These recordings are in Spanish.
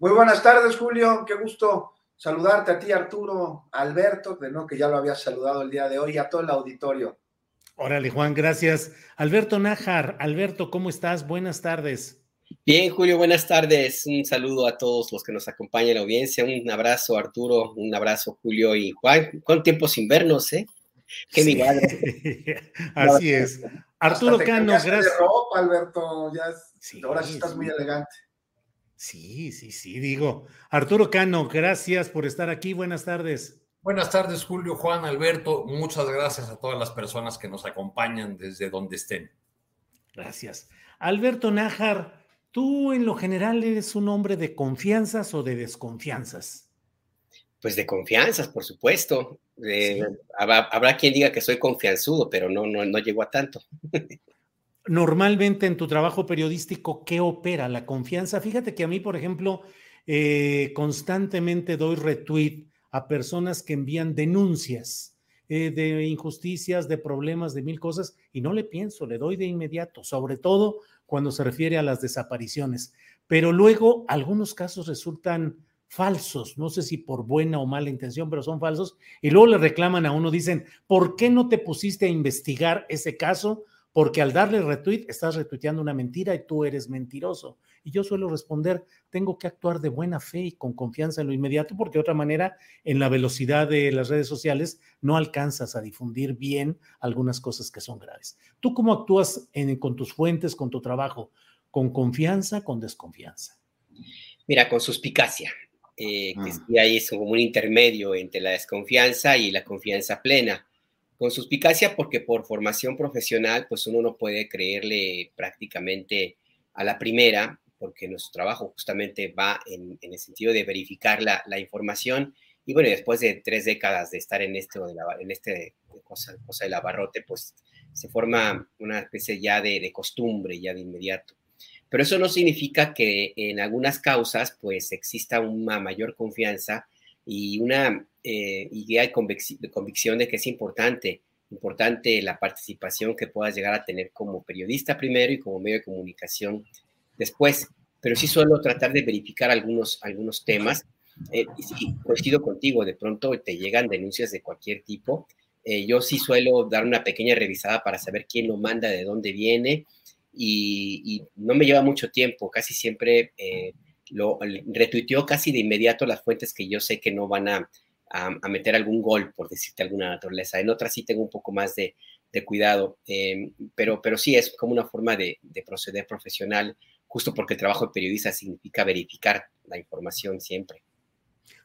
Muy buenas tardes, Julio. Qué gusto saludarte a ti, Arturo, Alberto, de no que ya lo había saludado el día de hoy, y a todo el auditorio. Órale, Juan, gracias. Alberto Nájar, Alberto, ¿cómo estás? Buenas tardes. Bien, Julio, buenas tardes. Un saludo a todos los que nos acompañan en la audiencia. Un abrazo, Arturo. Un abrazo, Julio y Juan. ¿Cuánto tiempo sin vernos, eh? Qué Sí. Así es. Arturo Hasta te Cano, cambiaste gracias. de ropa, Alberto. Ya es- Sí, ahora sí estás muy elegante. Sí, sí, sí, digo. Arturo Cano, gracias por estar aquí. Buenas tardes. Buenas tardes, Julio, Juan, Alberto. Muchas gracias a todas las personas que nos acompañan desde donde estén. Gracias. Alberto Nájar, ¿tú en lo general eres un hombre de confianzas o de desconfianzas? Pues de confianzas, por supuesto. Eh, habrá, habrá quien diga que soy confianzudo, pero no, no, no llego a tanto. Normalmente en tu trabajo periodístico, ¿qué opera la confianza? Fíjate que a mí, por ejemplo, eh, constantemente doy retweet a personas que envían denuncias eh, de injusticias, de problemas, de mil cosas, y no le pienso, le doy de inmediato, sobre todo cuando se refiere a las desapariciones. Pero luego algunos casos resultan falsos, no sé si por buena o mala intención, pero son falsos, y luego le reclaman a uno, dicen, ¿por qué no te pusiste a investigar ese caso? Porque al darle retweet estás retuiteando una mentira y tú eres mentiroso. Y yo suelo responder, tengo que actuar de buena fe y con confianza en lo inmediato, porque de otra manera, en la velocidad de las redes sociales, no alcanzas a difundir bien algunas cosas que son graves. ¿Tú cómo actúas en- con tus fuentes, con tu trabajo? ¿Con confianza, con desconfianza? Mira, con suspicacia, eh, que ahí es como un intermedio entre la desconfianza y la confianza plena. Con suspicacia porque por formación profesional, pues uno no puede creerle prácticamente a la primera, porque nuestro trabajo justamente va en, el sentido de verificar la, información. Y bueno, después de tres décadas de estar en este, de la- en este cosa, cosa del abarrote, pues se forma una especie ya de, de costumbre, ya de inmediato. Pero eso no significa que en algunas causas pues exista una mayor confianza y una eh, idea de, convic- de convicción de que es importante, importante la participación que puedas llegar a tener como periodista primero y como medio de comunicación después. Pero sí suelo tratar de verificar algunos, algunos temas. Eh, y coincido contigo, de pronto te llegan denuncias de cualquier tipo. Eh, yo sí suelo dar una pequeña revisada para saber quién lo manda, de dónde viene, y, y no me lleva mucho tiempo, casi siempre eh, lo retuiteo casi de inmediato las fuentes que yo sé que no van a, a, meter algún gol, por decirte alguna naturaleza. En otras sí tengo un poco más de, de cuidado, eh, pero, pero sí es como una forma de, de, proceder profesional, justo porque el trabajo de periodista significa verificar la información siempre.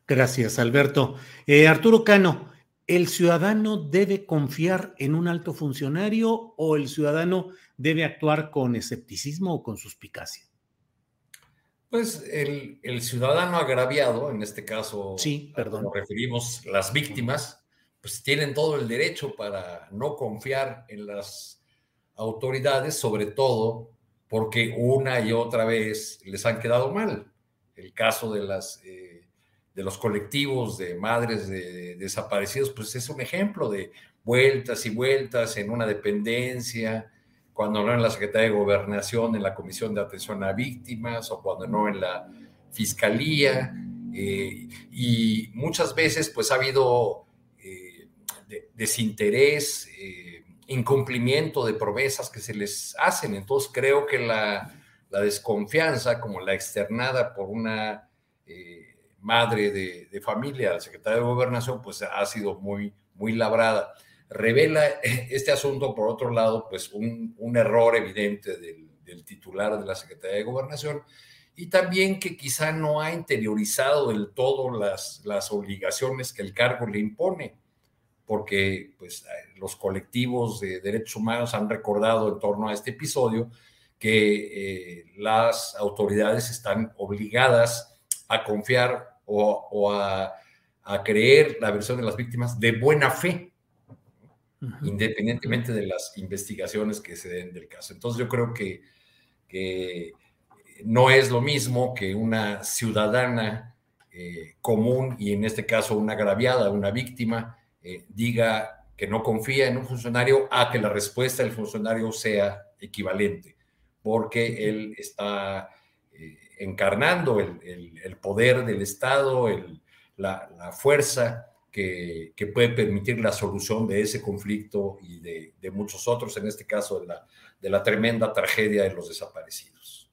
Gracias, Alberto. Eh, Arturo Cano, ¿el ciudadano debe confiar en un alto funcionario o el ciudadano debe actuar con escepticismo o con suspicacia? Pues el, el ciudadano agraviado, en este caso, sí, perdón. nos referimos las víctimas, pues tienen todo el derecho para no confiar en las autoridades, sobre todo porque una y otra vez les han quedado mal. El caso de las eh, de los colectivos de madres de desaparecidos, pues es un ejemplo de vueltas y vueltas en una dependencia, cuando no en la Secretaría de Gobernación, en la Comisión de Atención a Víctimas, o cuando no en la Fiscalía, eh, y muchas veces pues ha habido eh, desinterés, eh, incumplimiento de promesas que se les hacen. Entonces creo que la, desconfianza, como la externada por una madre de, familia, la secretaria de Gobernación, pues ha sido muy, muy labrada. Revela este asunto, por otro lado, pues un, error evidente del, titular de la Secretaría de Gobernación, y también que quizá no ha interiorizado del todo las, las obligaciones que el cargo le impone, porque pues, los colectivos de derechos humanos han recordado en torno a este episodio que eh, las autoridades están obligadas a confiar o, a, a, creer la versión de las víctimas de buena fe, independientemente de las investigaciones que se den del caso. Entonces yo creo que, que no es lo mismo que una ciudadana eh, común y en este caso una agraviada, una víctima, eh, diga que no confía en un funcionario a que la respuesta del funcionario sea equivalente, porque él está eh, encarnando el, poder del Estado, la, fuerza que, puede permitir la solución de ese conflicto y de, muchos otros, en este caso de la, tremenda tragedia de los desaparecidos.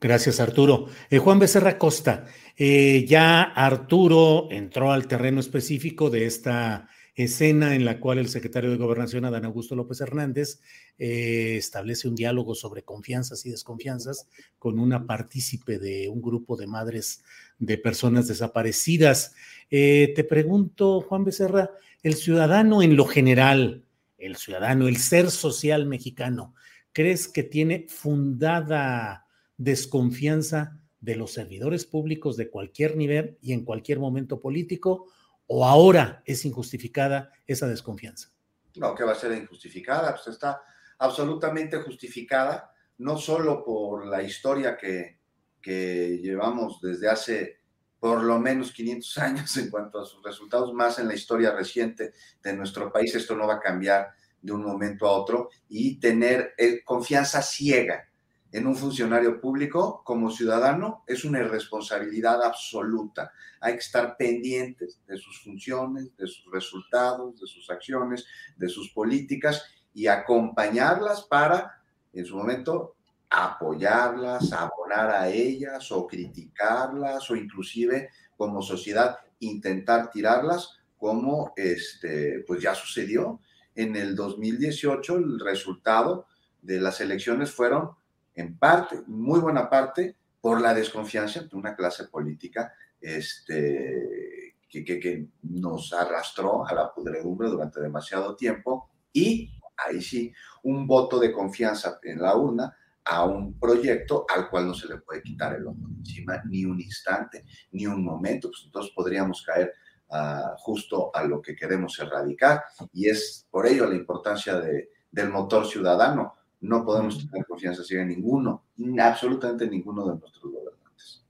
Gracias, Arturo. Eh, Juan Becerra Costa, eh, ya Arturo entró al terreno específico de esta escena en la cual el secretario de Gobernación, Adán Augusto López Hernández, eh, establece un diálogo sobre confianzas y desconfianzas con una partícipe de un grupo de madres de personas desaparecidas. te pregunto, Juan Becerra, el ciudadano en lo general, el ciudadano, el ser social mexicano, ¿crees que tiene fundada desconfianza de los servidores públicos de cualquier nivel y en cualquier momento político, o ahora es injustificada esa desconfianza? No, que va a ser injustificada, pues está absolutamente justificada, no solo por la historia que, que llevamos desde hace por lo menos 500 años en cuanto a sus resultados, más en la historia reciente de nuestro país, esto no va a cambiar de un momento a otro, y tener eh, confianza ciega en un funcionario público como ciudadano es una irresponsabilidad absoluta. Hay que estar pendientes de sus funciones, de sus resultados, de sus acciones, de sus políticas y acompañarlas para, en su momento, apoyarlas, abonar a ellas o criticarlas o inclusive como sociedad intentar tirarlas como este, pues ya sucedió. En el 2018 el resultado de las elecciones fueron en parte, muy buena parte, por la desconfianza de una clase política este, que, que, nos arrastró a la pudredumbre durante demasiado tiempo y ahí sí, un voto de confianza en la urna a un proyecto al cual no se le puede quitar el ojo encima ni un instante, ni un momento, pues entonces podríamos caer uh, justo a lo que queremos erradicar y es por ello la importancia de, del motor ciudadano no podemos tener confianza ciega en ninguno, absolutamente ninguno de nuestros gobernantes.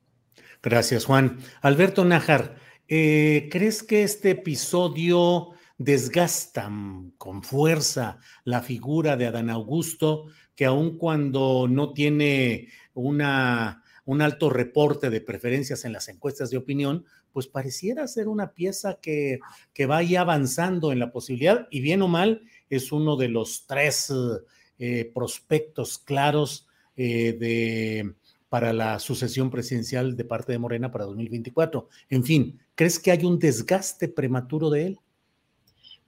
Gracias, Juan. Alberto Nájar, eh, ¿crees que este episodio desgasta con fuerza la figura de Adán Augusto, que aun cuando no tiene una, un alto reporte de preferencias en las encuestas de opinión, pues pareciera ser una pieza que, que vaya avanzando en la posibilidad, y bien o mal, es uno de los tres eh, prospectos claros eh, de, para la sucesión presidencial de parte de Morena para 2024. En fin, ¿crees que hay un desgaste prematuro de él?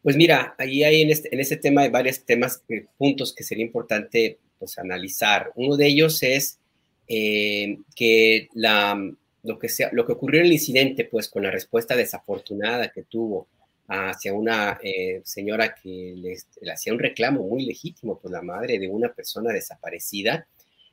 Pues mira, ahí hay en este, en este tema hay varios temas, eh, puntos que sería importante pues, analizar. Uno de ellos es que la, lo, que sea, lo que ocurrió en el incidente, pues con la respuesta desafortunada que tuvo hacia una eh, señora que le, hacía un reclamo muy legítimo, pues la madre de una persona desaparecida.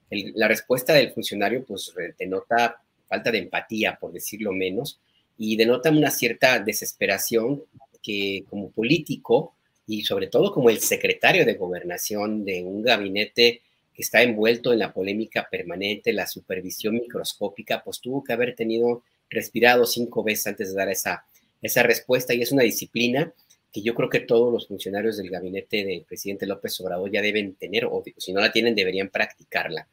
la respuesta del funcionario pues denota falta de empatía, por decirlo menos, y denota una cierta desesperación que como político y sobre todo como el secretario de gobernación de un gabinete que está envuelto en la polémica permanente, la supervisión microscópica, pues tuvo que haber tenido respirado cinco veces antes de dar esa esa respuesta y es una disciplina que yo creo que todos los funcionarios del gabinete del presidente López Obrador ya deben tener, o si no la tienen, deberían practicarla.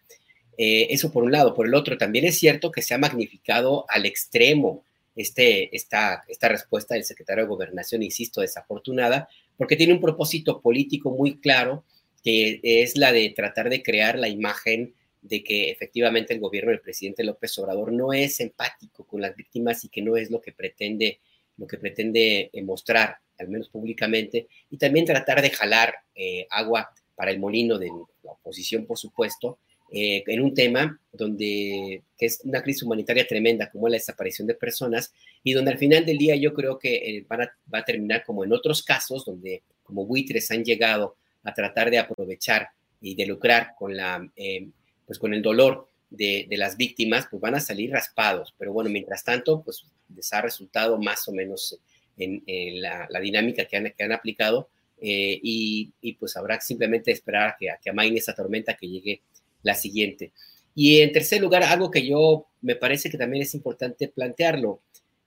Eh, eso por un lado. Por el otro, también es cierto que se ha magnificado al extremo este, esta, esta respuesta del secretario de Gobernación, insisto, desafortunada, porque tiene un propósito político muy claro, que es la de tratar de crear la imagen de que efectivamente el gobierno del presidente López Obrador no es empático con las víctimas y que no es lo que pretende, lo que pretende eh, mostrar, al menos públicamente, y también tratar de jalar eh, agua para el molino de la oposición, por supuesto, eh, en un tema donde que es una crisis humanitaria tremenda, como la desaparición de personas, y donde al final del día yo creo que van va a terminar como en otros casos, donde como buitres han llegado a tratar de aprovechar y de lucrar con la pues con el dolor de, las víctimas, pues van a salir raspados. Pero bueno, mientras tanto, pues les ha resultado más o menos en, la, dinámica que han, que han aplicado eh, y, pues habrá simplemente esperar a que, a que amaine esa tormenta que llegue la siguiente. Y en tercer lugar, algo que yo me parece que también es importante plantearlo.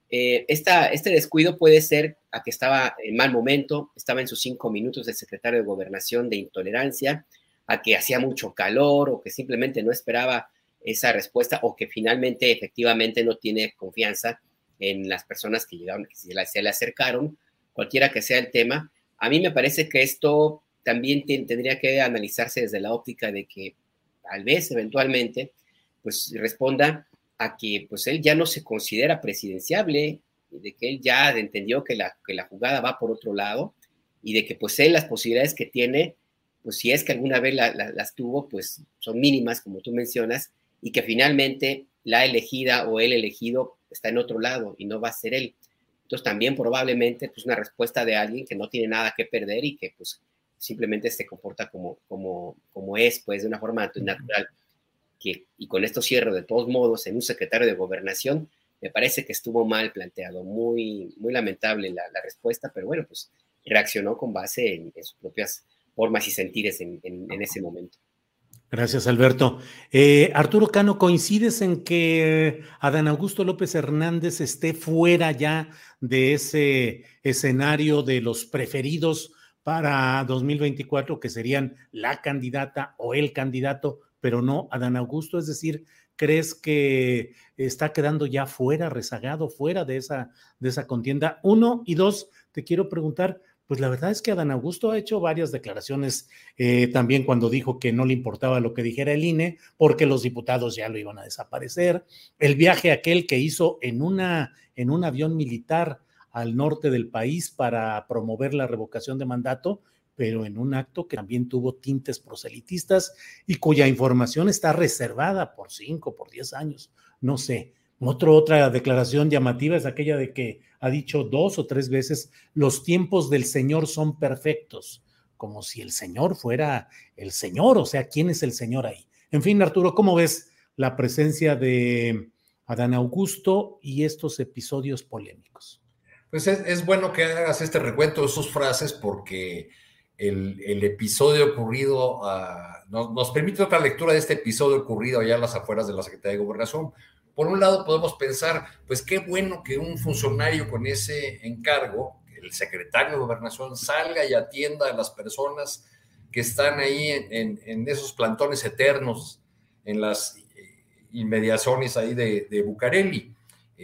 Eh, este descuido puede ser a que estaba en mal momento, estaba en sus cinco minutos el secretario de Gobernación de intolerancia, a que hacía mucho calor o que simplemente no esperaba esa respuesta o que finalmente efectivamente no tiene confianza en las personas que llegaron, que se le acercaron, cualquiera que sea el tema. A mí me parece que esto también tendría que analizarse desde la óptica de que tal vez eventualmente pues responda a que pues él ya no se considera presidenciable, de que él ya entendió que la, que la jugada va por otro lado y de que pues él las posibilidades que tiene pues si es que alguna vez las tuvo, pues son mínimas, como tú mencionas, y que finalmente la elegida o el elegido está en otro lado y no va a ser él. Entonces también probablemente pues una respuesta de alguien que no tiene nada que perder y que pues simplemente se comporta como, como, como es, pues de una forma natural. Que, y con esto cierro de todos modos, en un secretario de gobernación, me parece que estuvo mal planteado, muy, muy lamentable la, respuesta, pero bueno, pues reaccionó con base en sus propias formas y sentires en, ese momento. Gracias, Alberto. Eh, Arturo Cano, ¿coincides en que Adán Augusto López Hernández esté fuera ya de ese escenario de los preferidos para 2024, que serían la candidata o el candidato, pero no Adán Augusto? Es decir, ¿crees que está quedando ya fuera, rezagado, fuera de esa, de esa contienda? Uno, y dos, te quiero preguntar, pues la verdad es que Adán Augusto ha hecho varias declaraciones eh, también cuando dijo que no le importaba lo que dijera el INE, porque los diputados ya lo iban a desaparecer. El viaje aquel que hizo en, una, en un avión militar al norte del país para promover la revocación de mandato, pero en un acto que también tuvo tintes proselitistas y cuya información está reservada por cinco, por diez años, no sé. otra declaración llamativa es aquella de que ha dicho dos o tres veces, los tiempos del Señor son perfectos, como si el Señor fuera el Señor, o sea, ¿quién es el Señor ahí? En fin, Arturo, ¿cómo ves la presencia de Adán Augusto y estos episodios polémicos? Pues es, bueno que hagas este recuento de sus frases porque el, episodio ocurrido, nos, permite otra lectura de este episodio ocurrido allá a las afueras de la Secretaría de Gobernación, por un lado podemos pensar, pues qué bueno que un funcionario con ese encargo, el secretario de gobernación, salga y atienda a las personas que están ahí en, esos plantones eternos, en las inmediaciones ahí de Bucareli.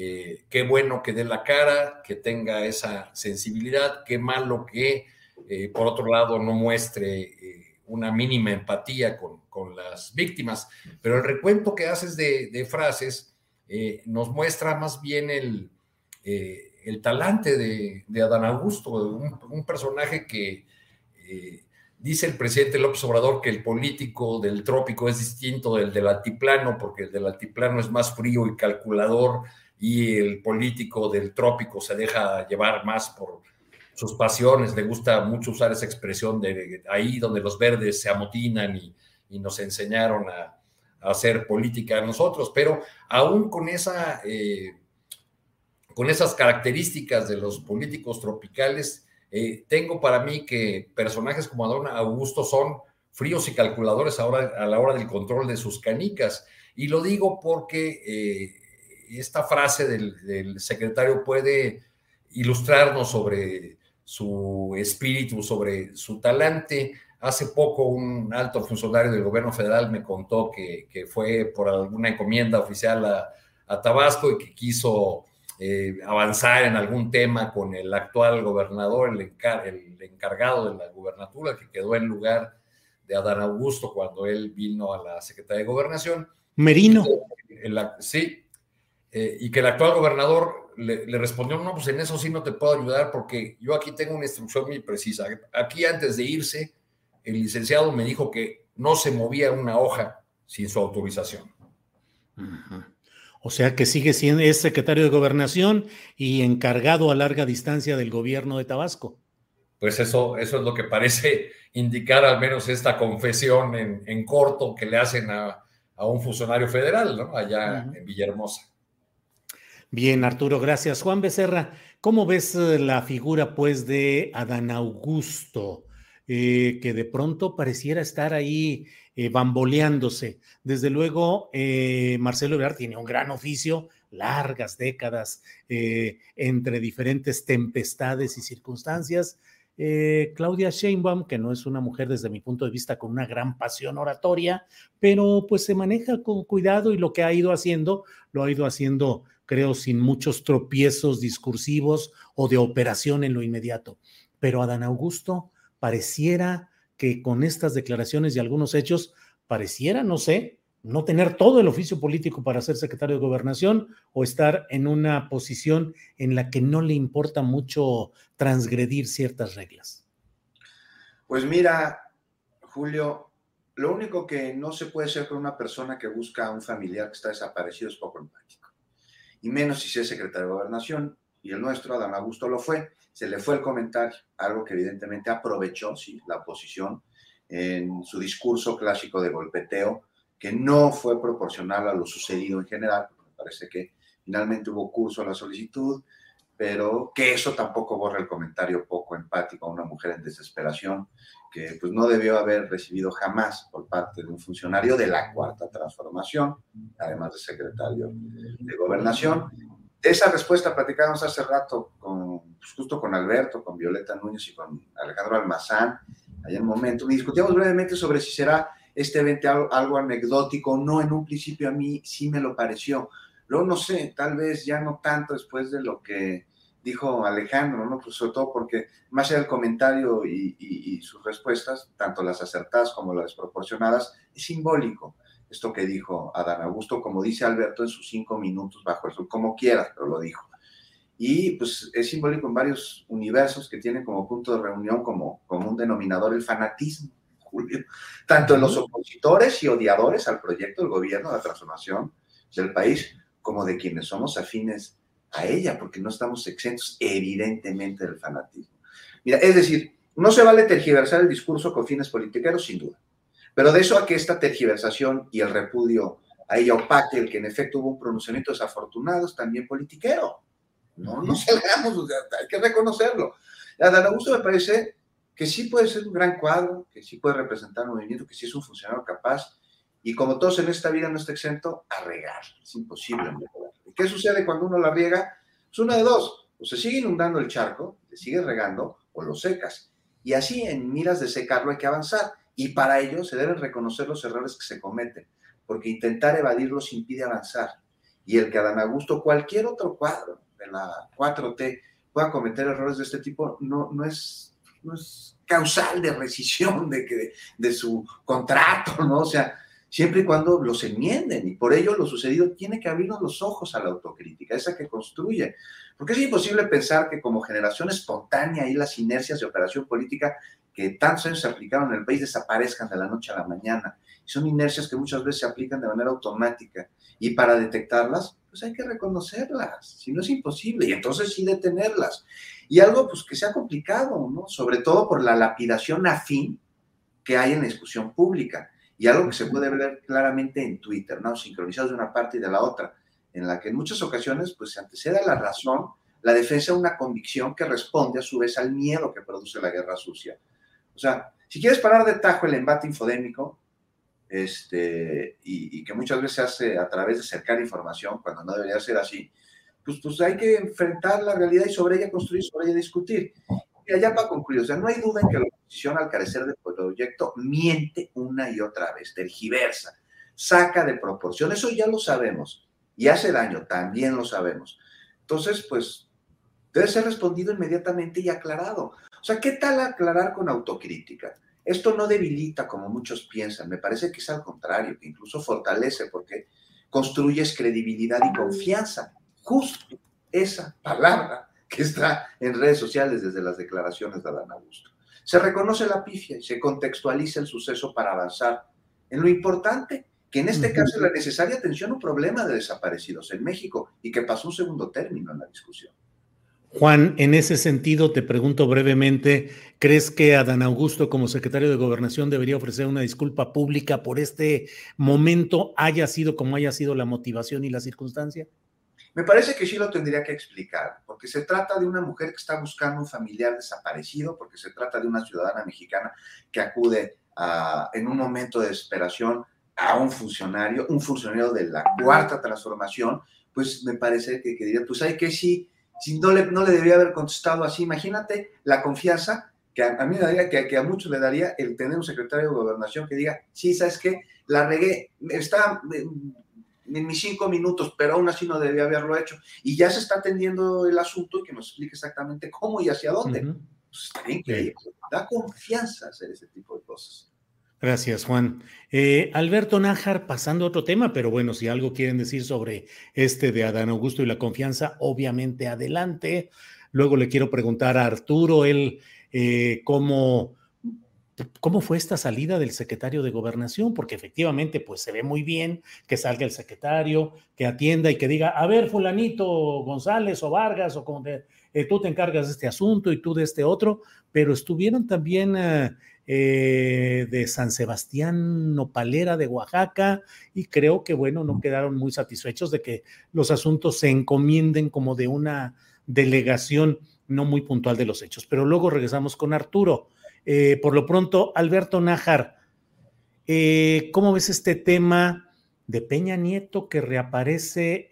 Eh, qué bueno que dé la cara, que tenga esa sensibilidad, qué malo que, eh, por otro lado, no muestre eh, una mínima empatía con, con, las víctimas. Pero el recuento que haces de, de frases nos muestra más bien el, el talante de, Adán Augusto, un, personaje que dice el presidente López Obrador que el político del trópico es distinto del del altiplano, porque el del altiplano es más frío y calculador, y el político del trópico se deja llevar más por sus pasiones, le gusta mucho usar esa expresión de ahí donde los verdes se amotinan y nos enseñaron a, hacer política nosotros, pero aún con, esa, eh, con esas características de los políticos tropicales, eh, tengo para mí que personajes como Adón Augusto son fríos y calculadores ahora, a la hora del control de sus canicas. Y lo digo porque eh, esta frase del, secretario puede ilustrarnos sobre, su espíritu, sobre su talante. Hace poco un alto funcionario del gobierno federal me contó que, que fue por alguna encomienda oficial a, a Tabasco y que quiso eh, avanzar en algún tema con el actual gobernador, el, el, encargado de la gubernatura, que quedó en lugar de Adán Augusto cuando él vino a la Secretaría de Gobernación. Merino. sí, eh, y que el actual gobernador le, le, respondió, no, pues en eso sí no te puedo ayudar porque yo aquí tengo una instrucción muy precisa. Aquí antes de irse, el licenciado me dijo que no se movía una hoja sin su autorización. O sea que sigue siendo, es secretario de gobernación y encargado a larga distancia del gobierno de Tabasco. Pues eso, eso es lo que parece indicar al menos esta confesión en, en corto que le hacen a, a, un funcionario federal, ¿no? Allá en Villahermosa. Bien, Arturo, gracias. Juan Becerra, ¿cómo ves eh, la figura, pues, de Adán Augusto? Eh, que de pronto pareciera estar ahí eh, bamboleándose. Desde luego, eh, Marcelo Ebrard tiene un gran oficio, largas décadas eh, entre diferentes tempestades y circunstancias. Claudia Sheinbaum, que no es una mujer desde mi punto de vista con una gran pasión oratoria, pero pues se maneja con cuidado y lo que ha ido haciendo, lo ha ido haciendo, creo, sin muchos tropiezos discursivos o de operación en lo inmediato. Pero Adán Augusto pareciera que con estas declaraciones y algunos hechos, pareciera, no sé, no tener todo el oficio político para ser secretario de gobernación o estar en una posición en la que no le importa mucho transgredir ciertas reglas. Pues mira, Julio, lo único que no se puede ser con una persona que busca a un familiar que está desaparecido es poco empático. Y menos si es secretario de gobernación, y el nuestro, Adán Augusto, lo fue. Se le fue el comentario, algo que evidentemente aprovechó sí, la oposición en su discurso clásico de golpeteo, que no fue proporcional a lo sucedido en general, me parece que finalmente hubo curso a la solicitud, pero que eso tampoco borra el comentario poco empático a una mujer en desesperación, que pues no debió haber recibido jamás por parte de un funcionario de la cuarta transformación, además de secretario de gobernación, esa respuesta platicábamos hace rato con, pues justo con Alberto, con Violeta Núñez y con Alejandro Almazán, allá en momento, y discutíamos brevemente sobre si será este evento algo, anecdótico no. En un principio a mí sí me lo pareció. Luego no sé, tal vez ya no tanto después de lo que dijo Alejandro, ¿no? Pues sobre todo porque más allá del comentario y, y, y sus respuestas, tanto las acertadas como las desproporcionadas, es simbólico esto que dijo Adán Augusto, como dice Alberto en sus cinco minutos bajo el sol, como quieras, pero lo dijo. Y pues es simbólico en varios universos que tienen como punto de reunión, como, como un denominador, el fanatismo, Julio, tanto los opositores y odiadores al proyecto del gobierno, la transformación del país, como de quienes somos afines a ella, porque no estamos exentos evidentemente del fanatismo. Mira, es decir, no se vale tergiversar el discurso con fines politiqueros, sin duda. Pero de eso a que esta tergiversación y el repudio a ella opaque el que en efecto hubo un pronunciamiento desafortunado es también politiquero. No, no salgamos, o sea, hay que reconocerlo. A Dan Augusto me parece que sí puede ser un gran cuadro, que sí puede representar un movimiento, que sí es un funcionario capaz, y como todos en esta vida no está exento a regar, es imposible. ¿Y qué sucede cuando uno la riega? Es una de dos, o se sigue inundando el charco, se sigue regando, o lo secas. Y así en miras de secarlo hay que avanzar. Y para ello se deben reconocer los errores que se cometen, porque intentar evadirlos impide avanzar. Y el que Adán Augusto, cualquier otro cuadro de la 4T, pueda cometer errores de este tipo, no, no, es, no es causal de rescisión de, que, de su contrato, ¿no? O sea, siempre y cuando los enmienden. Y por ello lo sucedido tiene que abrirnos los ojos a la autocrítica, esa que construye. Porque es imposible pensar que como generación espontánea y las inercias de operación política que tantos años se aplicaron en el país desaparezcan de la noche a la mañana. Son inercias que muchas veces se aplican de manera automática. Y para detectarlas, pues hay que reconocerlas, si no es imposible, y entonces sí detenerlas. Y algo pues que sea complicado, ¿no? Sobre todo por la lapidación afín que hay en la discusión pública. Y algo que se puede ver claramente en Twitter, ¿no? Sincronizados de una parte y de la otra, en la que en muchas ocasiones pues se antecede a la razón la defensa de una convicción que responde a su vez al miedo que produce la guerra sucia. O sea, si quieres parar de tajo el embate infodémico, este, y, y, que muchas veces se hace a través de cercar información cuando no debería ser así, pues, pues hay que enfrentar la realidad y sobre ella construir, sobre ella discutir. Ya para concluir, o sea, no hay duda en que la oposición al carecer de proyecto miente una y otra vez, tergiversa, saca de proporción, eso ya lo sabemos, y hace daño, también lo sabemos. Entonces, pues, debe ser respondido inmediatamente y aclarado. O sea, ¿qué tal aclarar con autocrítica? Esto no debilita como muchos piensan, me parece que es al contrario, que incluso fortalece porque construyes credibilidad y confianza. Justo esa palabra que está en redes sociales desde las declaraciones de Adán Augusto. Se reconoce la pifia y se contextualiza el suceso para avanzar en lo importante, que en este caso es la necesaria atención a un problema de desaparecidos en México y que pasó un segundo término en la discusión. Juan, en ese sentido te pregunto brevemente, ¿crees que Adán Augusto como secretario de Gobernación debería ofrecer una disculpa pública por este momento, haya sido como haya sido la motivación y la circunstancia? Me parece que sí lo tendría que explicar, porque se trata de una mujer que está buscando un familiar desaparecido, porque se trata de una ciudadana mexicana que acude a, en un momento de desesperación a un funcionario, un funcionario de la cuarta transformación, pues me parece que, que diría, pues hay que sí si no le, no le debía haber contestado así. Imagínate la confianza que a, mí me daría, que, que, a muchos le daría el tener un secretario de gobernación que diga, sí, ¿sabes qué? La regué, está en, mis cinco minutos, pero aún así no debía haberlo hecho. Y ya se está atendiendo el asunto y que nos explique exactamente cómo y hacia dónde. pues está da confianza hacer ese tipo de cosas. Gracias, Juan. Eh, Alberto Nájar, pasando a otro tema, pero bueno, si algo quieren decir sobre este de Adán Augusto y la confianza, obviamente adelante. Luego le quiero preguntar a Arturo, él, eh, cómo, cómo fue esta salida del secretario de gobernación, porque efectivamente, pues se ve muy bien que salga el secretario, que atienda y que diga, a ver, fulanito González o Vargas, o como eh, tú te encargas de este asunto y tú de este otro, pero estuvieron también eh, de San Sebastián Nopalera de Oaxaca y creo que, bueno, no quedaron muy satisfechos de que los asuntos se encomienden como de una delegación no muy puntual de los hechos. Pero luego regresamos con Arturo. Eh, por lo pronto, Alberto Nájar, eh, ¿cómo ves este tema de Peña Nieto que reaparece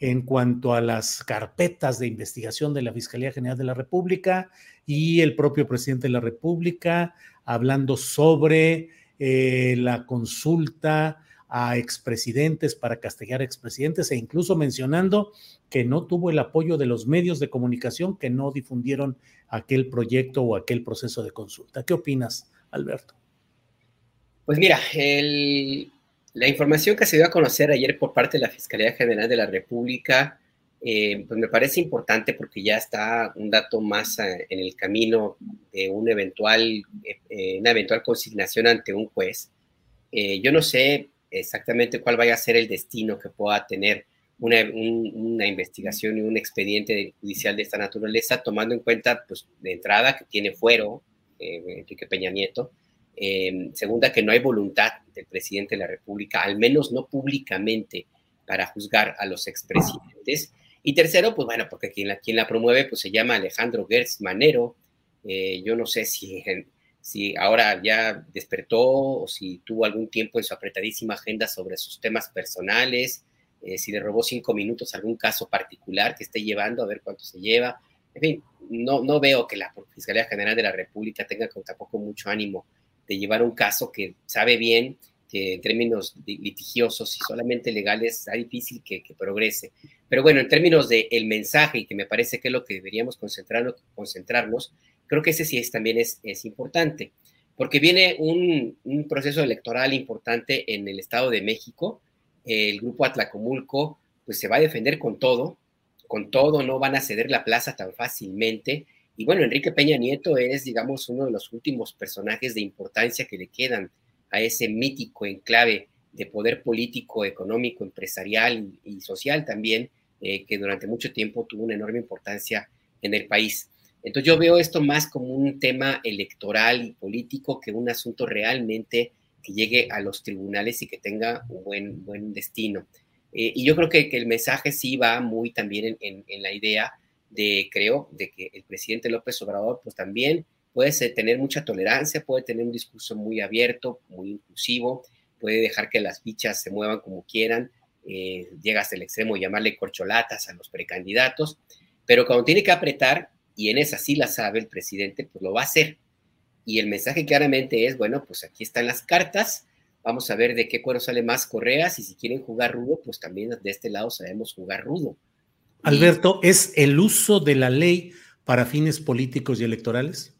en cuanto a las carpetas de investigación de la Fiscalía General de la República? y el propio presidente de la República hablando sobre eh, la consulta a expresidentes para castigar a expresidentes e incluso mencionando que no tuvo el apoyo de los medios de comunicación que no difundieron aquel proyecto o aquel proceso de consulta. ¿Qué opinas, Alberto? Pues mira, la información que se dio a conocer ayer por parte de la Fiscalía General de la República eh, pues me parece importante porque ya está un dato más eh, en el camino de un eventual, eh, una eventual consignación ante un juez. yo no sé exactamente cuál vaya a ser el destino que pueda tener una, una investigación y un expediente judicial de esta naturaleza, tomando en cuenta, pues, de entrada, que tiene fuero Enrique Peña Nieto, segunda, que no hay voluntad del presidente de la República, al menos no públicamente, para juzgar a los expresidentes. Y tercero, pues bueno, porque quien la, quien la promueve pues se llama Alejandro Gertz Manero. Eh, yo no sé si, si ahora ya despertó o si tuvo algún tiempo en su apretadísima agenda sobre sus temas personales, eh, si le robó cinco minutos algún caso particular que esté llevando, a ver cuánto se lleva. En fin, no, no veo que la Fiscalía General de la República tenga tampoco mucho ánimo de llevar un caso que sabe bien que en términos litigiosos y solamente legales es difícil que, progrese. Pero bueno, en términos del el mensaje, y que me parece que es lo que deberíamos concentrarnos creo que ese sí es, también es, es importante, porque viene un, un, proceso electoral importante en el Estado de México. El grupo Atlacomulco pues se va a defender con todo, con todo, no van a ceder la plaza tan fácilmente. Y bueno, Enrique Peña Nieto es, digamos, uno de los últimos personajes de importancia que le quedan a ese mítico enclave de poder político, económico, empresarial y, social también eh, que durante mucho tiempo tuvo una enorme importancia en el país. Entonces yo veo esto más como un tema electoral y político que un asunto realmente que llegue a los tribunales y que tenga un buen, buen destino. Eh, y yo creo que, el mensaje sí va muy también en, en, la idea de, creo, de que el presidente López Obrador pues también puede tener mucha tolerancia, puede tener un discurso muy abierto, muy inclusivo, puede dejar que las fichas se muevan como quieran, eh, llega hasta el extremo de llamarle corcholatas a los precandidatos, pero cuando tiene que apretar, y en esa sí la sabe el presidente, pues lo va a hacer. Y el mensaje claramente es, bueno, pues aquí están las cartas, vamos a ver de qué cuero sale más correas y si quieren jugar rudo, pues también de este lado sabemos jugar rudo. Alberto, ¿es el uso de la ley para fines políticos y electorales?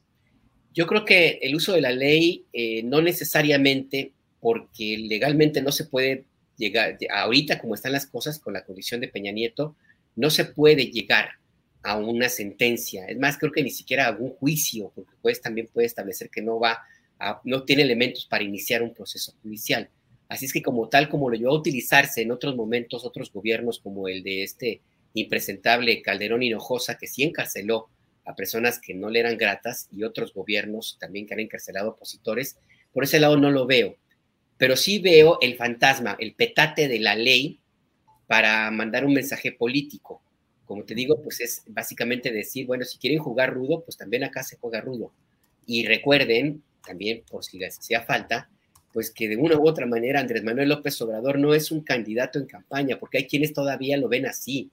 Yo creo que el uso de la ley eh, no necesariamente porque legalmente no se puede llegar, ahorita como están las cosas con la condición de Peña Nieto, no se puede llegar a una sentencia. Es más, creo que ni siquiera algún juicio, porque el juez también puede establecer que no va no tiene elementos para iniciar un proceso judicial. Así es que como tal, como lo llevó a utilizarse en otros momentos, otros gobiernos como el de este impresentable Calderón Hinojosa, que sí encarceló a personas que no le eran gratas y otros gobiernos también que han encarcelado opositores, por ese lado no lo veo. Pero sí veo el fantasma, el petate de la ley para mandar un mensaje político como te digo, pues es básicamente decir, bueno, si quieren jugar rudo, pues también acá se juega rudo. Y recuerden, también por si les hacía falta, pues que de una u otra manera Andrés Manuel López Obrador no es un candidato en campaña, porque hay quienes todavía lo ven así,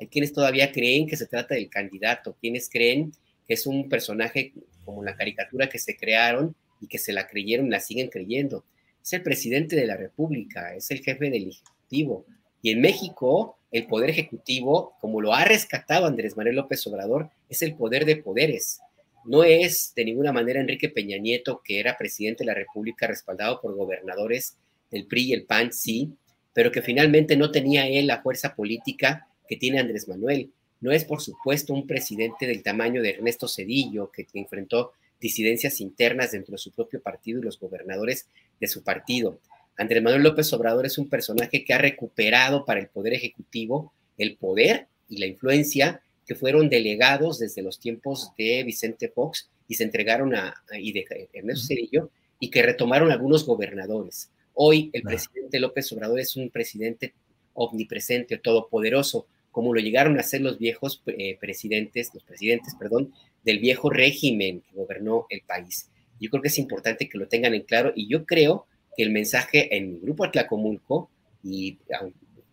hay quienes todavía creen que se trata del candidato, quienes creen que es un personaje como la caricatura que se crearon y que se la creyeron, la siguen creyendo. Es el presidente de la República, es el jefe del Ejecutivo. Y en México, el poder ejecutivo, como lo ha rescatado Andrés Manuel López Obrador, es el poder de poderes. No es de ninguna manera Enrique Peña Nieto, que era presidente de la República respaldado por gobernadores del PRI y el PAN, sí, pero que finalmente no tenía él la fuerza política que tiene Andrés Manuel. No es, por supuesto, un presidente del tamaño de Ernesto Cedillo, que enfrentó disidencias internas dentro de su propio partido y los gobernadores de su partido. Andrés Manuel López Obrador es un personaje que ha recuperado para el Poder Ejecutivo el poder y la influencia que fueron delegados desde los tiempos de Vicente Fox y se entregaron a, y de Ernesto Cedillo y que retomaron algunos gobernadores. Hoy el presidente López Obrador es un presidente omnipresente, todopoderoso, como lo llegaron a ser los viejos eh, presidentes, los presidentes, perdón, del viejo régimen que gobernó el país. Yo creo que es importante que lo tengan en claro y yo creo que el mensaje en mi grupo Atlacomulco y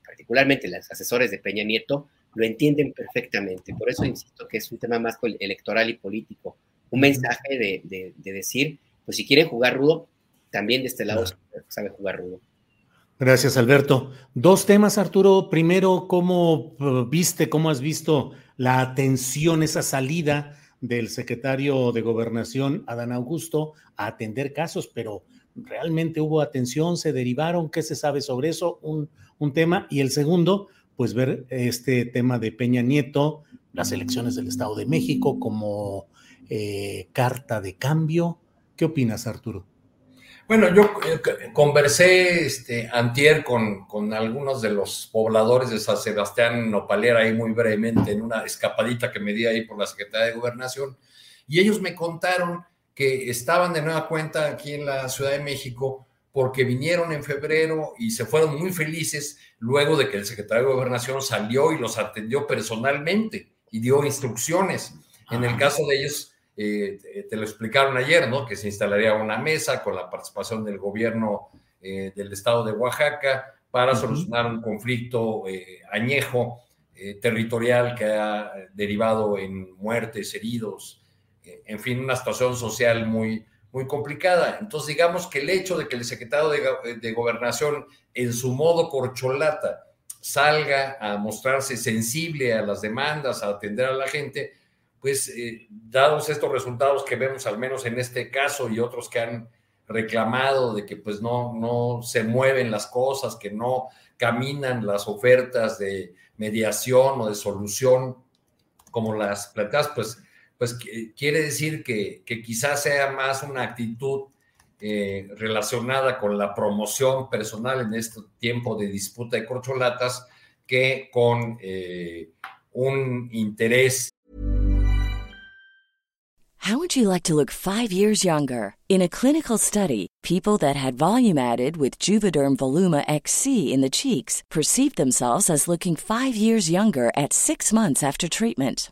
particularmente los asesores de Peña Nieto lo entienden perfectamente. Por eso insisto que es un tema más electoral y político. Un mensaje de, decir, pues si quieren jugar rudo, también de este lado sabe jugar rudo. Gracias, Alberto. Dos temas, Arturo. Primero, ¿cómo uh, viste, cómo has visto la atención, esa salida del secretario de Gobernación, Adán Augusto, a atender casos, pero realmente hubo atención, se derivaron, qué se sabe sobre eso, un, tema. Y el segundo, pues ver este tema de Peña Nieto, las elecciones del Estado de México como eh, carta de cambio. ¿Qué opinas, Arturo? Bueno, yo eh, conversé este, antier con, con, algunos de los pobladores de San Sebastián Nopalera ahí muy brevemente en una escapadita que me di ahí por la Secretaría de Gobernación y ellos me contaron que estaban de nueva cuenta aquí en la Ciudad de México porque vinieron en febrero y se fueron muy felices luego de que el secretario de Gobernación salió y los atendió personalmente y dio instrucciones. En el caso de ellos, eh, te lo explicaron ayer, ¿no? Que se instalaría una mesa con la participación del gobierno eh, del estado de Oaxaca para solucionar un conflicto eh, añejo territorial que ha derivado en muertes, heridos, en fin, una situación social muy, muy complicada. Entonces, digamos que el hecho de que el secretario de, Gobernación, en su modo corcholata, salga a mostrarse sensible a las demandas, a atender a la gente, pues eh, dados estos resultados que vemos al menos en este caso y otros que han reclamado de que pues no, no se mueven las cosas, que no caminan las ofertas de mediación o de solución como las planteadas, pues pues quiere decir que, quizás sea más una actitud eh, relacionada con la promoción personal en este tiempo de disputa de corcholatas que con eh, un interés. How would you like to look five years younger? In a clinical study, people that had volume added with Juvederm Voluma XC in the cheeks perceived themselves as looking five years younger at six months after treatment.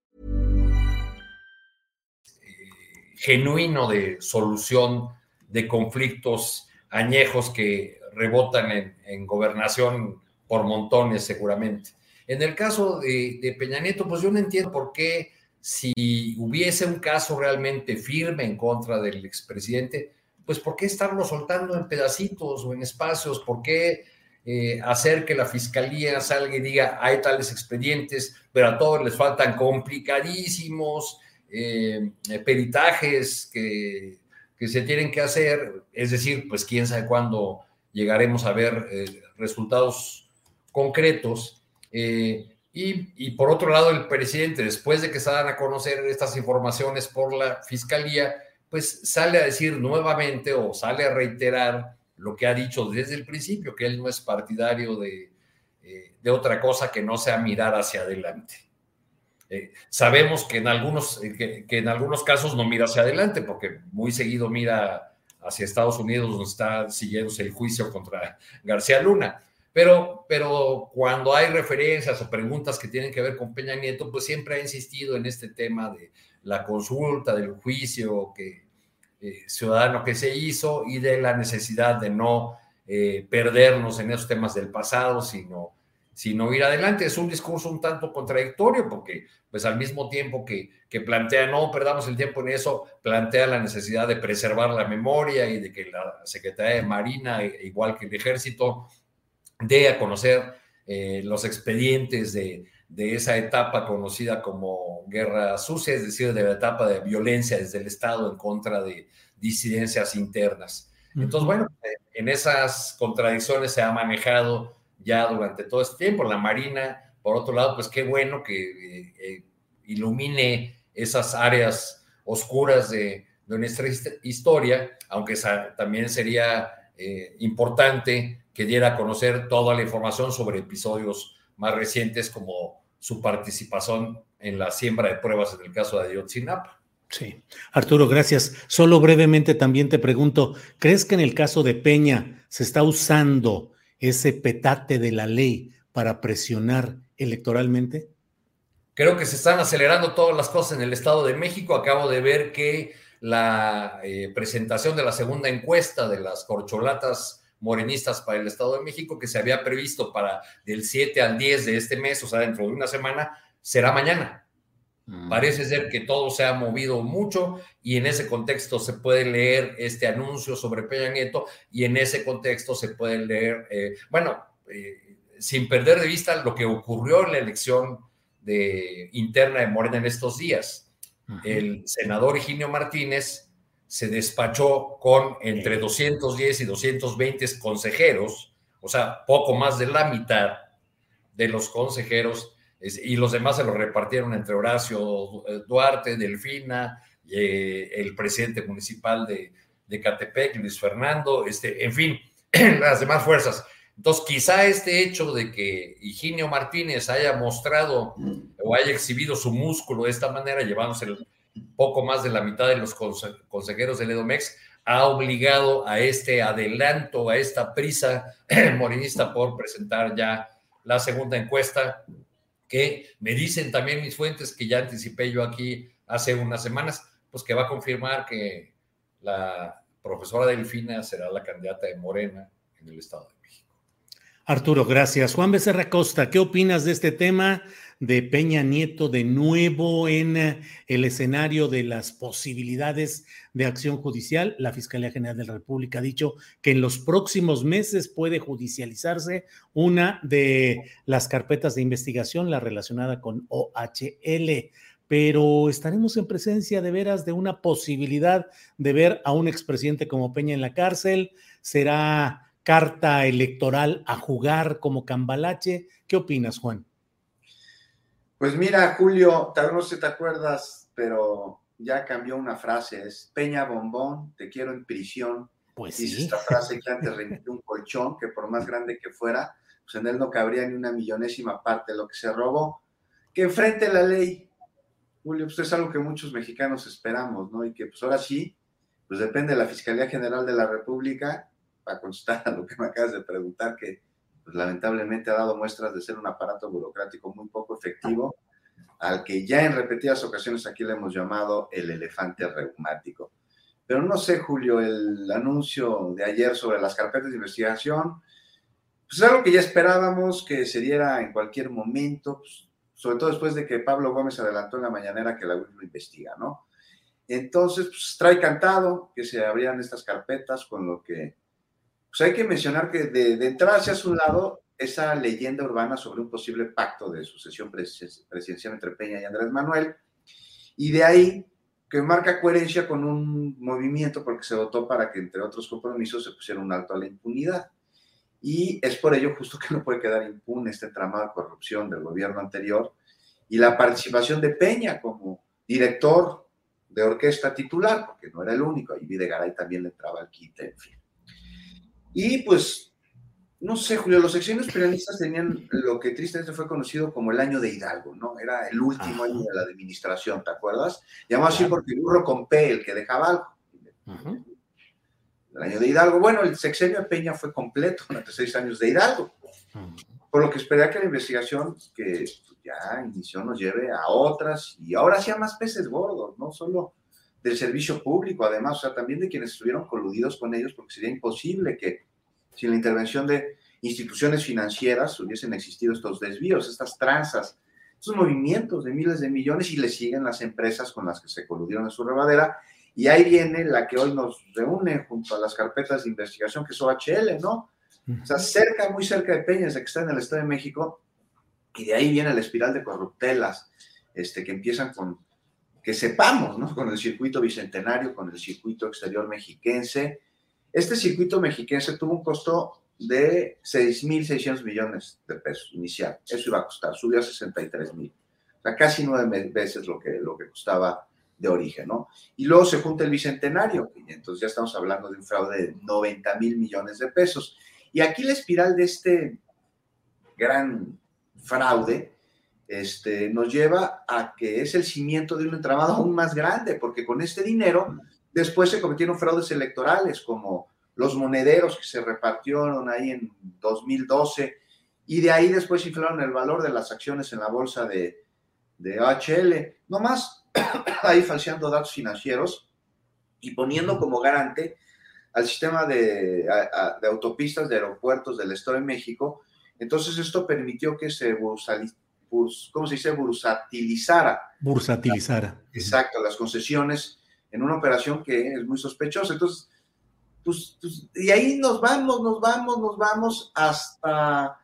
Genuino de solución de conflictos añejos que rebotan en, gobernación por montones, seguramente. En el caso de, de Peña Nieto, pues yo no entiendo por qué si hubiese un caso realmente firme en contra del expresidente, pues ¿por qué estarlo soltando en pedacitos o en espacios? ¿Por qué eh, hacer que la fiscalía salga y diga hay tales expedientes, pero a todos les faltan complicadísimos eh, peritajes que, que, se tienen que hacer? Es decir, pues quién sabe cuándo llegaremos a ver eh, resultados concretos. Eh, y, por otro lado, el presidente, después de que se dan a conocer estas informaciones por la fiscalía, pues sale a decir nuevamente o sale a reiterar lo que ha dicho desde el principio, que él no es partidario de, de otra cosa que no sea mirar hacia adelante. Eh, sabemos que en, algunos, eh, que, en algunos casos no mira hacia adelante, porque muy seguido mira hacia Estados Unidos, donde está siguiéndose el juicio contra García Luna. Pero, pero cuando hay referencias o preguntas que tienen que ver con Peña Nieto, pues siempre ha insistido en este tema de la consulta, del juicio que, eh, ciudadano que se hizo y de la necesidad de no perdernos en esos temas del pasado, sino, sino ir adelante. Es un discurso un tanto contradictorio porque pues al mismo tiempo que, que plantea no perdamos el tiempo en eso, plantea la necesidad de preservar la memoria y de que la Secretaría de Marina, igual que el Ejército, de a conocer eh, los expedientes de, de, esa etapa conocida como guerra sucia, es decir, de la etapa de violencia desde el Estado en contra de disidencias internas. Entonces, bueno, en esas contradicciones se ha manejado ya durante todo este tiempo. La Marina, por otro lado, pues qué bueno que eh, eh, ilumine esas áreas oscuras de, de, nuestra historia, aunque también sería importante que diera a conocer toda la información sobre episodios más recientes como su participación en la siembra de pruebas en el caso de Ayotzinapa. Sí. Arturo, gracias. Solo brevemente también te pregunto, ¿crees que en el caso de Peña se está usando ese petate de la ley para presionar electoralmente? Creo que se están acelerando todas las cosas en el Estado de México. Acabo de ver que la eh, presentación de la segunda encuesta de las corcholatas morenistas para el Estado de México, que se había previsto para del 7 al 10 de este mes, o sea, dentro de una semana, será mañana. Mm. Parece ser que todo se ha movido mucho y en ese contexto se puede leer este anuncio sobre Peña Nieto y en ese contexto se puede leer, eh, bueno, eh, sin perder de vista lo que ocurrió en la elección de, interna de Morena en estos días. El senador Higinio Martínez se despachó con entre 210 y 220 consejeros, o sea, poco más de la mitad de los consejeros, y los demás se los repartieron entre Horacio eh, Duarte, Delfina, eh, el presidente municipal de, de Catepec, Luis Fernando, este, en fin, las demás fuerzas. Entonces, quizá este hecho de que Higinio Martínez haya mostrado o haya exhibido su músculo de esta manera, llevándose poco más de la mitad de los consejeros del EDOMEX, ha obligado a este adelanto, a esta prisa morinista por presentar ya la segunda encuesta, que me dicen también mis fuentes, que ya anticipé yo aquí hace unas semanas, pues que va a confirmar que la profesora Delfina será la candidata de Morena en el Estado de México. Arturo, gracias. Juan Becerra Costa, ¿qué opinas de este tema de Peña Nieto de nuevo en eh, el escenario de las posibilidades de acción judicial? La Fiscalía General de la República ha dicho que en los próximos meses puede judicializarse una de las carpetas de investigación, la relacionada con OHL pero estaremos en presencia de veras de una posibilidad de ver a un expresidente como Peña en la cárcel. ¿Será carta electoral a jugar como cambalache? ¿Qué opinas, Juan? Pues mira, Julio, tal vez no sé si te acuerdas, pero ya cambió una frase, es Peña Bombón, te quiero en prisión. Pues Dice esta frase que antes remitió un colchón, que por más grande que fuera, pues en él no cabría ni una millonésima parte de lo que se robó. Que enfrente la ley, Julio, pues es algo que muchos mexicanos esperamos, ¿no? Y que pues ahora sí, pues depende de la Fiscalía General de la República, para contestar a lo que me acabas de preguntar, que pues, lamentablemente ha dado muestras de ser un aparato burocrático muy poco efectivo, al que ya en repetidas ocasiones aquí le hemos llamado el elefante reumático. Pero no sé, Julio, el anuncio de ayer sobre las carpetas de investigación, pues es algo que ya esperábamos que se diera en cualquier momento, pues, sobre todo después de que Pablo Gómez adelantó en la mañanera que la UIF lo investiga, ¿no? Entonces, pues trae cantado que se abrían estas carpetas, con lo que, pues hay que mencionar que de, de entrada hacia su lado esa leyenda urbana sobre un posible pacto de sucesión presidencial entre Peña y Andrés Manuel, y de ahí que marca coherencia con un movimiento porque se votó para que, entre otros compromisos, se pusiera un alto a la impunidad. Y es por ello justo que no puede quedar impune este entramado de corrupción del gobierno anterior y la participación de Peña como director de orquesta titular, porque no era el único, y Videgaray también le entraba al quite, en fin. Y pues, no sé, Julio, los secciones peronistas tenían lo que tristemente fue conocido como el año de Hidalgo, ¿no? Era el último año de la administración, ¿te acuerdas? Llamado así porque burro con P, el que dejaba algo el año de Hidalgo. Bueno, el sexenio de Peña fue completo durante seis años de Hidalgo, por lo que espera que la investigación que ya inició nos lleve a otras y ahora sí a más peces gordos, no solo del servicio público, además, o sea, también de quienes estuvieron coludidos con ellos, porque sería imposible que sin la intervención de instituciones financieras hubiesen existido estos desvíos, estas tranzas, estos movimientos de miles de millones y le siguen las empresas con las que se coludieron en su rebadera y ahí viene la que hoy nos reúne junto a las carpetas de investigación, que es OHL, ¿no? O sea, cerca, muy cerca de Peñas, que está en el Estado de México, y de ahí viene la espiral de corruptelas, este, que empiezan con, que sepamos, ¿no? Con el circuito bicentenario, con el circuito exterior mexiquense. Este circuito mexiquense tuvo un costo de 6.600 millones de pesos inicial. Eso iba a costar, subió a 63.000. O sea, casi nueve veces lo que, lo que costaba de origen, ¿no? Y luego se junta el bicentenario, entonces ya estamos hablando de un fraude de 90 mil millones de pesos. Y aquí la espiral de este gran fraude este, nos lleva a que es el cimiento de un entramado aún más grande, porque con este dinero después se cometieron fraudes electorales, como los monederos que se repartieron ahí en 2012, y de ahí después inflaron el valor de las acciones en la bolsa de, de OHL. No más, ahí falseando datos financieros y poniendo como garante al sistema de, autopistas de aeropuertos del Estado de México. Entonces esto permitió que se ¿cómo se dice? bursatilizara. Bursatilizara. Exacto, las concesiones en una operación que es muy sospechosa. Entonces, pues, pues, y ahí nos vamos, nos vamos, nos vamos hasta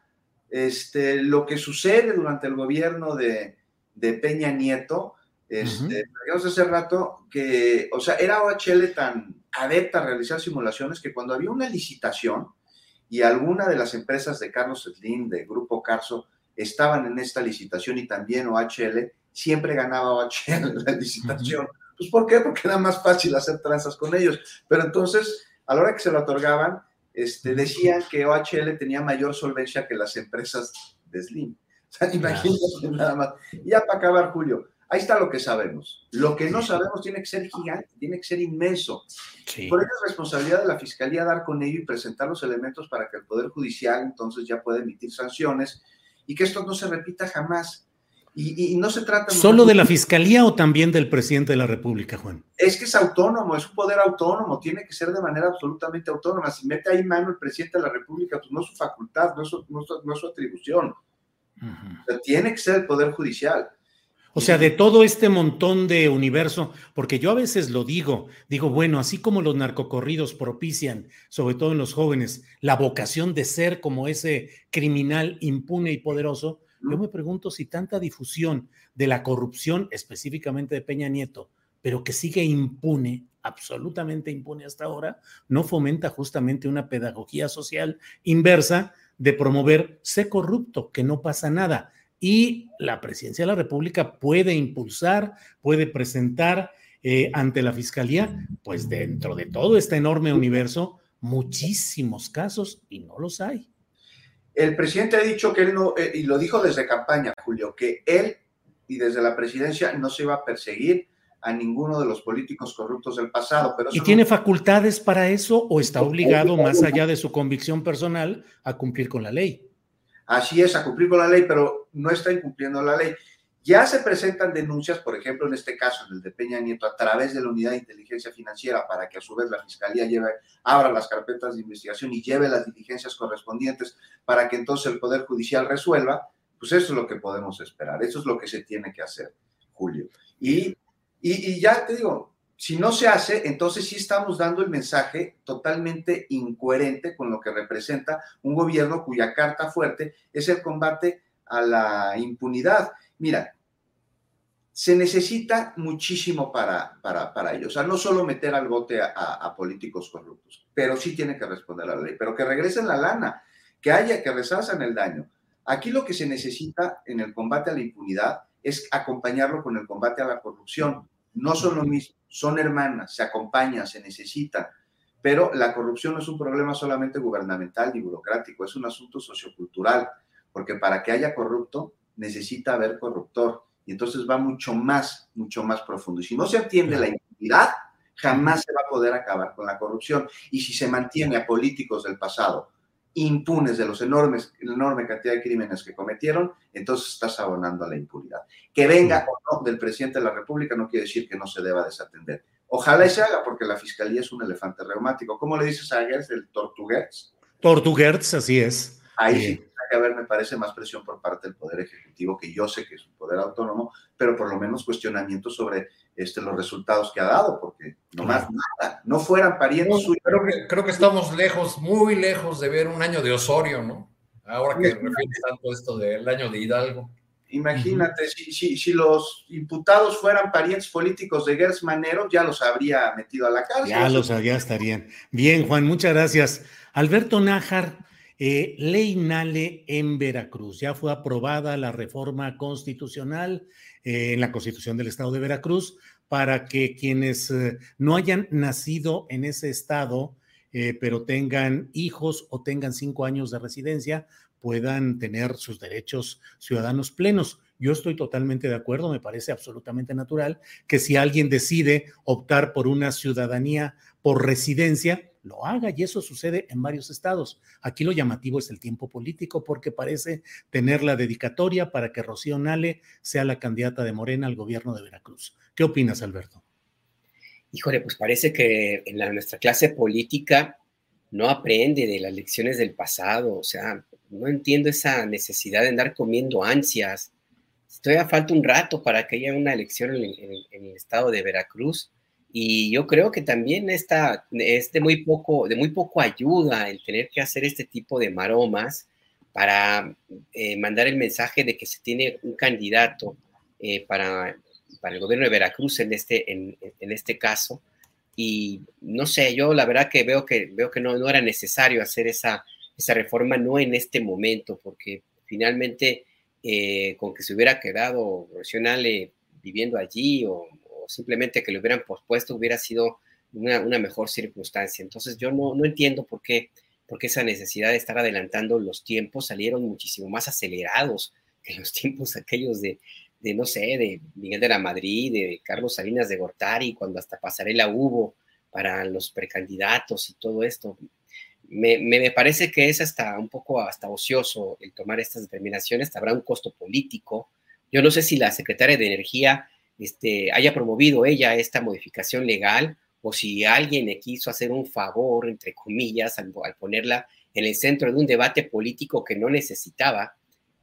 este, lo que sucede durante el gobierno de, de Peña Nieto, este, hace rato que, o sea, era OHL tan adepta a realizar simulaciones que cuando había una licitación y alguna de las empresas de Carlos Slim, de Grupo Carso, estaban en esta licitación y también OHL, siempre ganaba OHL la licitación. Pues ¿por qué? Porque era más fácil hacer tranzas con ellos. Pero entonces, a la hora que se lo otorgaban, este, decían que OHL tenía mayor solvencia que las empresas de Slim. O sea, imagínate nada más. Y ya para acabar, Julio, Ahí está lo que sabemos. Lo que no sabemos tiene que ser gigante, tiene que ser inmenso. Por eso es responsabilidad de la Fiscalía dar con ello y presentar los elementos para que el Poder Judicial entonces ya pueda emitir sanciones y que esto no se repita jamás. Y, no se trata... ¿Solo de la Fiscalía o también del presidente de la República, Juan? Es que es autónomo, es un poder autónomo, tiene que ser de manera absolutamente autónoma. Si mete ahí mano el presidente de la República, pues no es su facultad, no es su, no es su, atribución. tiene que ser el Poder Judicial. O sea, de todo este montón de universo, porque yo a veces lo digo, digo, bueno, así como los narcocorridos propician, sobre todo en los jóvenes, la vocación de ser como ese criminal impune y poderoso, yo me pregunto si tanta difusión de la corrupción, específicamente de Peña Nieto, pero que sigue impune, absolutamente impune hasta ahora, no fomenta justamente una pedagogía social inversa de promover sé corrupto, que no pasa nada. Y la presidencia de la República puede impulsar, puede presentar eh, ante la Fiscalía, pues dentro de todo este enorme universo, muchísimos casos y no los hay. El presidente ha dicho que él no, eh, y lo dijo desde campaña, Julio, que él y desde la presidencia no se iba a perseguir a ninguno de los políticos corruptos del pasado. Pero ¿Y tiene facultades para eso o está obligado, más allá de su convicción personal, a cumplir con la ley? Así es, a cumplir con la ley, pero no está incumpliendo la ley. Ya se presentan denuncias, por ejemplo, en este caso, en el de Peña Nieto, a través de la Unidad de Inteligencia Financiera, para que a su vez la Fiscalía lleve, abra las carpetas de investigación y lleve las diligencias correspondientes para que entonces el Poder Judicial resuelva, pues eso es lo que podemos esperar, eso es lo que se tiene que hacer, Julio. Y, y, y ya te digo, si no se hace, entonces sí estamos dando el mensaje totalmente incoherente con lo que representa un gobierno cuya carta fuerte es el combate a la impunidad. Mira, se necesita muchísimo para, para, para ello. O sea, no solo meter al bote a, políticos corruptos, pero sí tiene que responder a la ley, pero que regresen la lana, que haya, que resazan el daño. Aquí lo que se necesita en el combate a la impunidad es acompañarlo con el combate a la corrupción. No son lo mismo, son hermanas, se acompañan, se necesitan. Pero la corrupción no es un problema solamente gubernamental ni burocrático, es un asunto sociocultural, porque para que haya corrupto necesita haber corruptor y entonces va mucho más, mucho más profundo. Y si no se atiende la impunidad, jamás se va a poder acabar con la corrupción. Y si se mantiene a políticos del pasado impunes de los enormes, la enorme cantidad de crímenes que cometieron, entonces estás abonando a la impunidad. Que venga o no del presidente de la República no quiere decir que no se deba desatender. Ojalá y se haga porque la fiscalía es un elefante reumático. ¿Cómo le dices a Gertz el Tortuguerz? Tortuguerz, así es. Ahí sí que haber, me parece, más presión por parte del Poder Ejecutivo, que yo sé que es un poder autónomo, pero por lo menos cuestionamiento sobre este, los resultados que ha dado, porque no más nada, no fueran parientes suyos. Creo que, creo que estamos lejos, muy lejos de ver un año de Osorio, ¿no? Ahora que refieres tanto esto del año de Hidalgo. Imagínate, si, si, si, los imputados fueran parientes políticos de Gers Manero, ya los habría metido a la cárcel. Ya los ya estarían. Bien, Juan, muchas gracias. Alberto Nájar, eh, ley Nale en Veracruz. Ya fue aprobada la reforma constitucional eh, en la Constitución del Estado de Veracruz para que quienes eh, no hayan nacido en ese estado, pero tengan hijos o tengan cinco años de residencia, puedan tener sus derechos ciudadanos plenos. Yo estoy totalmente de acuerdo, me parece absolutamente natural que si alguien decide optar por una ciudadanía por residencia, lo haga y eso sucede en varios estados. Aquí lo llamativo es el tiempo político porque parece tener la dedicatoria para que Rocío Nale sea la candidata de Morena al gobierno de Veracruz. ¿Qué opinas, Alberto? Híjole, pues parece que en la, nuestra clase política no aprende de las lecciones del pasado, o sea, no entiendo esa necesidad de andar comiendo ansias. Todavía falta un rato para que haya una elección en el estado de Veracruz y yo creo que también esta, es de muy, poco, de muy poco ayuda el tener que hacer este tipo de maromas para eh, mandar el mensaje de que se tiene un candidato eh, para, para el gobierno de Veracruz en este, en, en, este caso. Y no sé, yo la verdad que veo que, veo que no, no era necesario hacer esa, esa reforma, no en este momento, porque finalmente eh, con que se hubiera quedado Rocionale viviendo allí o, simplemente que lo hubieran pospuesto hubiera sido una, mejor circunstancia. Entonces yo no, no entiendo por qué, por esa necesidad de estar adelantando los tiempos salieron muchísimo más acelerados que los tiempos aquellos de, de no sé, de Miguel de la Madrid, de Carlos Salinas de Gortari, cuando hasta pasarela hubo para los precandidatos y todo esto. Me, me, parece que es hasta un poco hasta ocioso el tomar estas determinaciones, habrá un costo político, Yo no sé si la secretaria de Energía este, haya promovido ella esta modificación legal o si alguien le quiso hacer un favor, entre comillas, al, ponerla en el centro de un debate político que no necesitaba,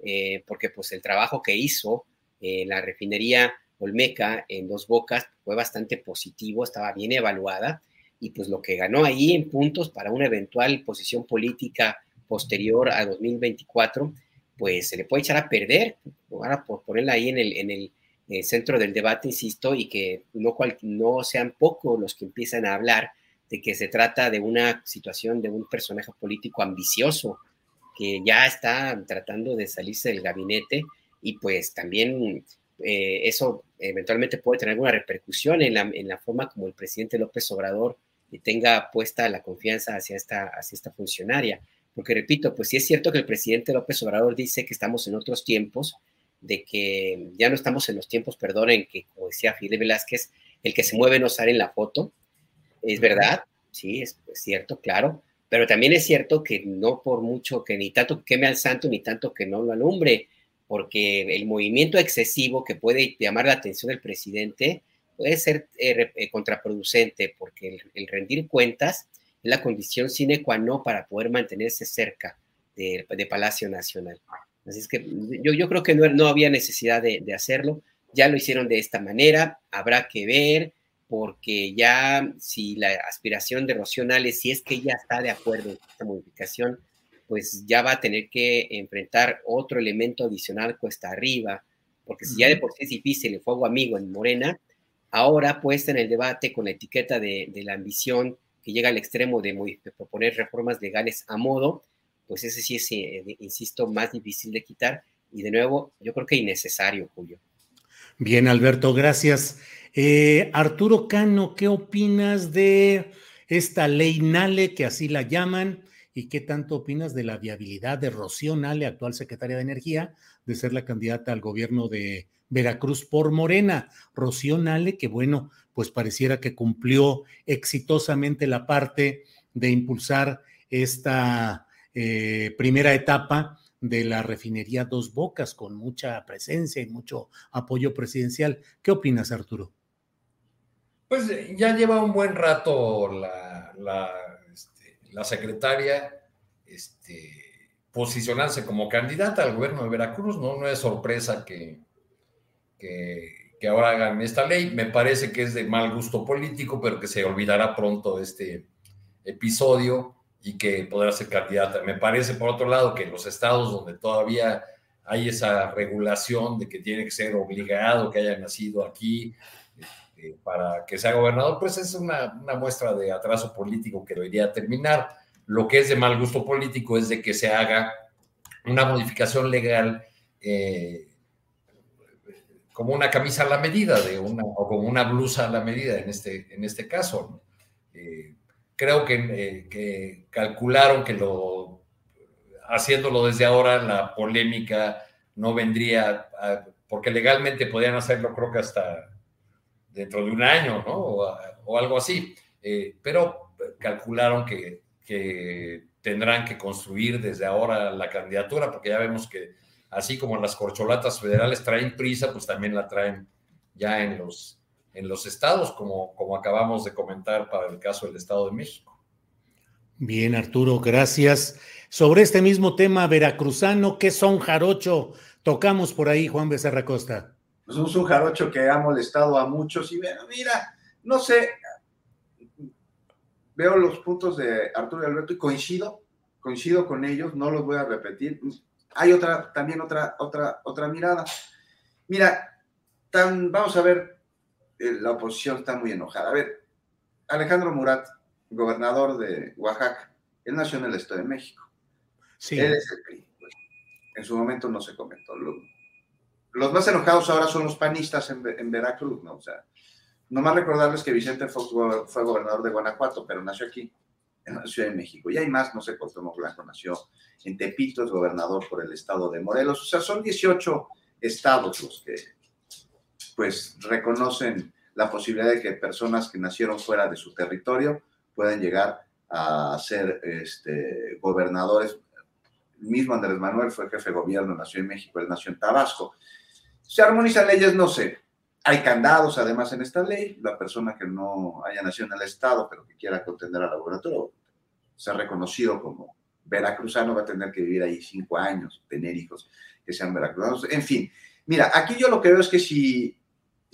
eh, porque pues el trabajo que hizo en la refinería Olmeca en Dos Bocas fue bastante positivo, estaba bien evaluada y pues lo que ganó ahí en puntos para una eventual posición política posterior a 2024, pues se le puede echar a perder, ahora por ponerla ahí en el, en el eh, centro del debate, insisto, y que no, no sean pocos los que empiezan a hablar de que se trata de una situación de un personaje político ambicioso que ya está tratando de salirse del gabinete y pues también eh, eso eventualmente puede tener alguna repercusión en la, en la, forma como el presidente López Obrador tenga puesta la confianza hacia esta, hacia esta funcionaria. Porque repito, pues sí es cierto que el presidente López Obrador dice que estamos en otros tiempos, de que ya no estamos en los tiempos, perdonen, que como decía Fidel Velázquez, el que se mueve no sale en la foto. Es verdad, sí, es, cierto, claro, pero también es cierto que no por mucho que ni tanto queme al santo, ni tanto que no lo alumbre, porque el movimiento excesivo que puede llamar la atención del presidente puede ser eh, eh, contraproducente, porque el rendir cuentas es la condición sine qua non para poder mantenerse cerca de, Palacio Nacional. Así es que yo, yo creo que no, no había necesidad de, hacerlo, ya lo hicieron de esta manera, habrá que ver, porque ya si la aspiración de Rocío Nales, si es que ya está de acuerdo con esta modificación, pues ya va a tener que enfrentar otro elemento adicional cuesta arriba, porque si ya de por sí es difícil el fuego amigo en Morena, ahora puesta en el debate con la etiqueta de, de la ambición que llega al extremo de, proponer reformas legales a modo, pues ese sí es, eh, insisto, más difícil de quitar y de nuevo, yo creo que innecesario, Julio. Bien, Alberto, gracias. Eh, Arturo Cano, ¿qué opinas de esta ley Nale, que así la llaman? ¿Y qué tanto opinas de la viabilidad de Rocío Nale, actual secretaria de Energía, de ser la candidata al gobierno de Veracruz por Morena? Rocío Nale, que bueno, pues pareciera que cumplió exitosamente la parte de impulsar esta eh, primera etapa de la refinería Dos Bocas con mucha presencia y mucho apoyo presidencial. ¿Qué opinas, Arturo? Pues ya lleva un buen rato la, este, secretaria este, posicionarse como candidata al gobierno de Veracruz, ¿no? No es sorpresa que, que que ahora hagan esta ley. Me parece que es de mal gusto político, pero que se olvidará pronto este episodio y que podrá ser candidata. Me parece, por otro lado, que los estados donde todavía hay esa regulación de que tiene que ser obligado que haya nacido aquí este, para que sea gobernador, pues es una, una, muestra de atraso político que debería terminar. Lo que es de mal gusto político es de que se haga una modificación legal eh, como una camisa a la medida de una, o como una blusa a la medida en este, en este caso. Eh, creo que, eh, que, calcularon que lo, haciéndolo desde ahora, la polémica no vendría, porque legalmente podían hacerlo creo que hasta dentro de un año, ¿no? O, algo así. Eh, pero calcularon que tendrán que construir desde ahora la candidatura, porque ya vemos que así como las corcholatas federales traen prisa, pues también la traen ya en los, en los estados, como, como acabamos de comentar para el caso del Estado de México. Bien, Arturo, gracias. Sobre este mismo tema veracruzano, ¿qué son jarocho? Tocamos por ahí, Juan Becerra Costa. Pues es un jarocho que ha molestado a muchos y mira, no sé, veo los puntos de Arturo y Alberto y coincido, coincido con ellos, no los voy a repetir hay otra, también otra, otra, otra mirada. Mira, tan, vamos a ver, la oposición está muy enojada. A ver, Alejandro Murat, gobernador de Oaxaca, él nació en el Estado de México. Sí. Él es el PRI. En su momento no se comentó. Los más enojados ahora son los panistas en, Veracruz, ¿no? O sea, nomás recordarles que Vicente Fox fue gobernador de Guanajuato, pero nació aquí en la Ciudad de México. Y hay más, no sé, Cuauhtémoc Blanco nació en Tepito, es gobernador por el estado de Morelos. O sea, son 18 estados los que, pues, reconocen la posibilidad de que personas que nacieron fuera de su territorio puedan llegar a ser este, gobernadores. El mismo Andrés Manuel fue jefe de gobierno en Ciudad de México, él nació en Tabasco. Se armonizan leyes, no sé. Hay candados además en esta ley. La persona que no haya nacido en el Estado, pero que quiera contender al laboratorio, sea reconocido como veracruzano, va a tener que vivir ahí cinco años, tener hijos que sean veracruzanos. En fin, mira, aquí yo lo que veo es que si,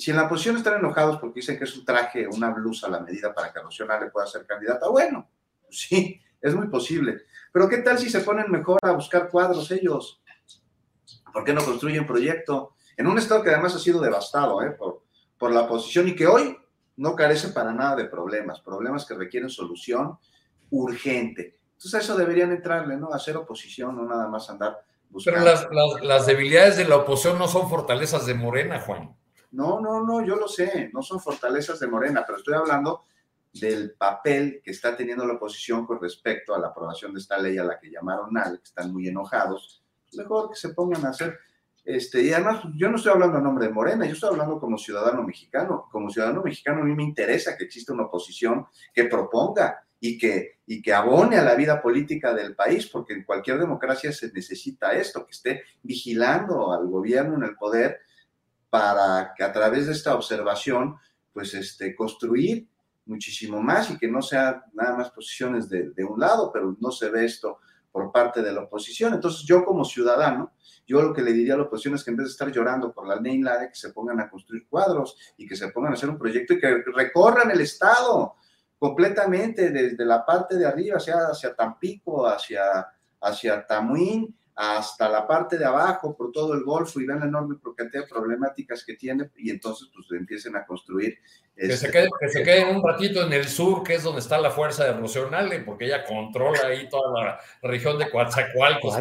si en la oposición están enojados porque dicen que es un traje, una blusa a la medida para que Rocío le pueda ser candidata, bueno, sí, es muy posible. Pero ¿qué tal si se ponen mejor a buscar cuadros ellos? ¿Por qué no construyen proyecto? En un estado que además ha sido devastado ¿eh? por, por la oposición y que hoy no carece para nada de problemas, problemas que requieren solución urgente. Entonces a eso deberían entrarle, ¿no? Hacer oposición, no nada más andar buscando. Pero las, las debilidades de la oposición no son fortalezas de Morena, Juan. No, no, no, yo lo sé, no son fortalezas de Morena, pero estoy hablando del papel que está teniendo la oposición con respecto a la aprobación de esta ley a la que llamaron NAL, que están muy enojados, mejor que se pongan a hacer. Este, y además, yo no estoy hablando a nombre de Morena, yo estoy hablando como ciudadano mexicano. Como ciudadano mexicano, a mí me interesa que exista una oposición que proponga y que, y que abone a la vida política del país, porque en cualquier democracia se necesita esto, que esté vigilando al gobierno en el poder para que a través de esta observación, pues, este, construir muchísimo más y que no sea nada más posiciones de, un lado, pero no se ve esto por parte de la oposición. Entonces yo como ciudadano, yo lo que le diría a la oposición es que en vez de estar llorando por la ley que se pongan a construir cuadros y que se pongan a hacer un proyecto y que recorran el Estado completamente desde la parte de arriba, hacia, hacia Tampico, hacia, hacia Tamuín, hasta la parte de abajo, por todo el Golfo, y vean la enorme cantidad de problemáticas que tiene, y entonces pues empiecen a construir. Que, este, se queden que se quede un ratito en el sur, que es donde está la fuerza de porque ella controla ahí toda la región de Coatzacoalcos,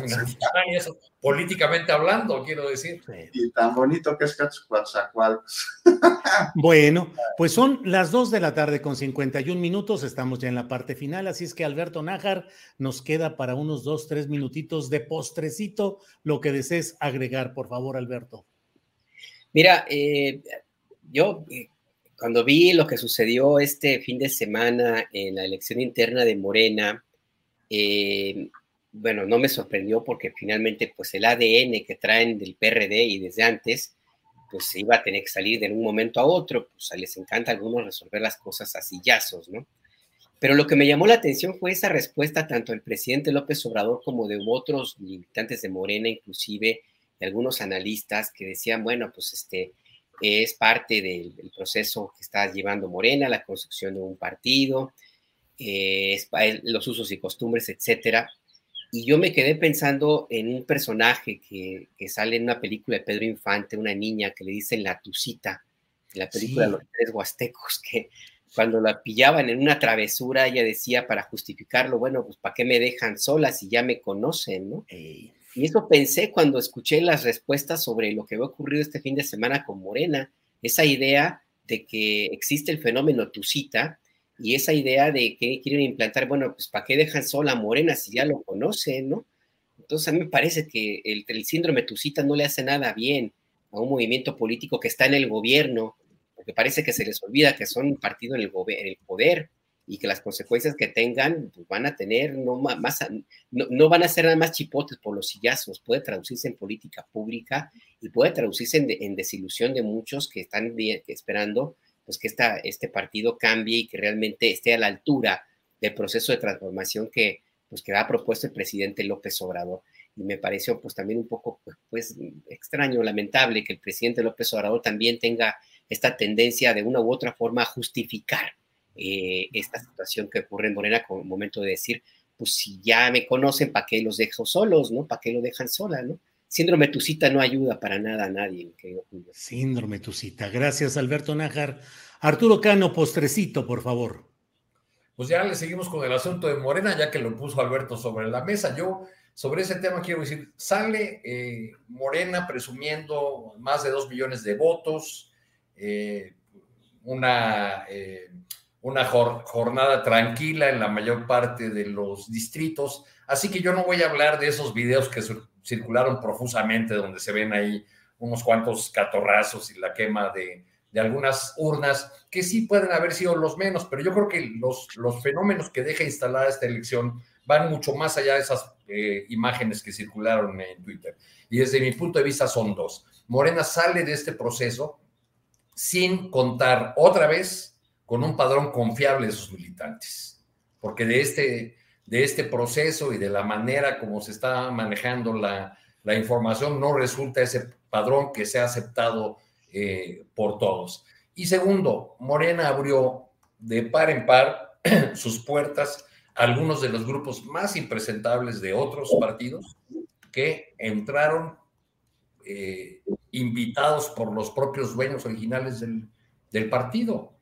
y eso, políticamente hablando, quiero decir. Y tan bonito que es Coatzacoalcos. bueno, pues son las 2 de la tarde con 51 minutos, estamos ya en la parte final, así es que Alberto Nájar nos queda para unos 2, 3 minutitos de postre lo que desees agregar, por favor, Alberto. Mira, eh, yo eh, cuando vi lo que sucedió este fin de semana en la elección interna de Morena, eh, bueno, no me sorprendió porque finalmente pues el ADN que traen del PRD y desde antes, pues se iba a tener que salir de un momento a otro, pues les encanta a algunos resolver las cosas a sillazos, ¿no? Pero lo que me llamó la atención fue esa respuesta tanto del presidente López Obrador como de otros militantes de Morena, inclusive de algunos analistas que decían, bueno, pues este es parte del, proceso que está llevando Morena, la construcción de un partido, eh, los usos y costumbres, etcétera. Y yo me quedé pensando en un personaje que, sale en una película de Pedro Infante, una niña que le dicen la Tucita, la película de los tres huastecos, que cuando la pillaban en una travesura, ella decía para justificarlo, bueno, pues ¿para qué me dejan sola si ya me conocen, no? Y eso pensé cuando escuché las respuestas sobre lo que había ocurrido este fin de semana con Morena, esa idea de que existe el fenómeno Tucita y esa idea de que quieren implantar, bueno, pues ¿para qué dejan sola a Morena si ya lo conocen, no? Entonces a mí me parece que el, síndrome Tucita no le hace nada bien a un movimiento político que está en el gobierno porque parece que se les olvida que son un partido en el, el poder y que las consecuencias que tengan pues, van a tener, no, más, no, van a ser nada más chipotes por los sillazos, puede traducirse en política pública y puede traducirse en, desilusión de muchos que están esperando pues, que esta, este partido cambie y que realmente esté a la altura del proceso de transformación que, pues, que ha propuesto el presidente López Obrador. Y me pareció pues también un poco pues, extraño, lamentable que el presidente López Obrador también tenga esta tendencia de una u otra forma a justificar eh, esta situación que ocurre en Morena como momento de decir, pues si ya me conocen, ¿para qué los dejo solos, no? ¿Para qué lo dejan sola, no? Síndrome Tucita no ayuda para nada a nadie, querido Julio. Síndrome Tucita. Gracias, Alberto Nájar. Arturo Cano, postrecito, por favor. Pues ya le seguimos con el asunto de Morena, ya que lo puso Alberto sobre la mesa. Yo sobre ese tema quiero decir, sale eh, Morena presumiendo más de dos millones de votos, eh, una, eh, una jornada tranquila en la mayor parte de los distritos. Así que yo no voy a hablar de esos videos que circularon profusamente, donde se ven ahí unos cuantos catorrazos y la quema de, de algunas urnas, que sí pueden haber sido los menos, pero yo creo que los, los fenómenos que deja instalada esta elección van mucho más allá de esas eh, imágenes que circularon en Twitter. Y desde mi punto de vista son dos. Morena sale de este proceso sin contar otra vez con un padrón confiable de sus militantes, porque de este, de este proceso y de la manera como se está manejando la, la información no resulta ese padrón que sea aceptado eh, por todos. Y segundo, Morena abrió de par en par sus puertas a algunos de los grupos más impresentables de otros partidos que entraron eh, invitados por los propios dueños originales del, partido.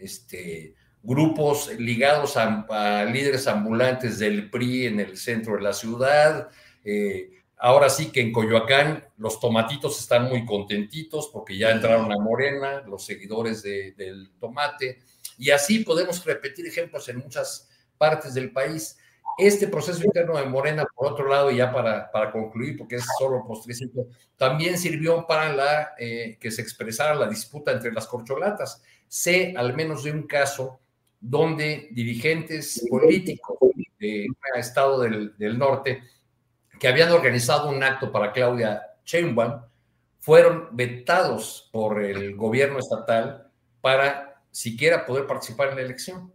Este, grupos ligados a, líderes ambulantes del PRI en el centro de la ciudad, eh, Ahora sí que en Coyoacán los tomatitos están muy contentitos porque ya entraron a Morena, los seguidores del tomate, y así podemos repetir ejemplos en muchas partes del país. Este proceso interno de Morena, por otro lado, ya para, para concluir, porque es solo postrecito, también sirvió para la, eh, que se expresara la disputa entre las corcholatas. Sé al menos de un caso donde dirigentes políticos de un estado del, del norte que habían organizado un acto para Claudia Sheinbaum fueron vetados por el gobierno estatal para siquiera poder participar en la elección.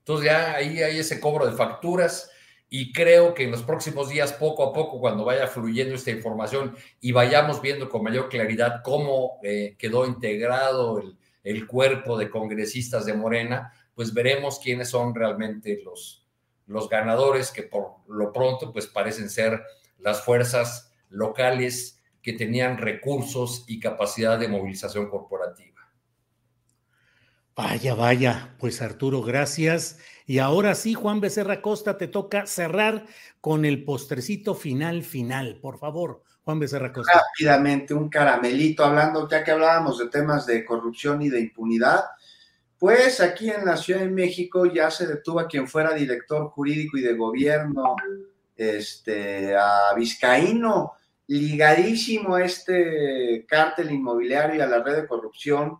Entonces ya ahí hay ese cobro de facturas y creo que en los próximos días, poco a poco, cuando vaya fluyendo esta información y vayamos viendo con mayor claridad cómo eh, quedó integrado el, el cuerpo de congresistas de Morena, pues veremos quiénes son realmente los, los ganadores que por lo pronto pues parecen ser las fuerzas locales que tenían recursos y capacidad de movilización corporativa. Vaya, vaya, pues Arturo, gracias. Y ahora sí, Juan Becerra Costa, te toca cerrar con el postrecito final, final. Por favor, Juan Becerra Costa. Rápidamente, un caramelito, hablando, ya que hablábamos de temas de corrupción y de impunidad, pues aquí en la Ciudad de México ya se detuvo a quien fuera director jurídico y de gobierno, este, a Vizcaíno, ligadísimo a este cártel inmobiliario y a la red de corrupción,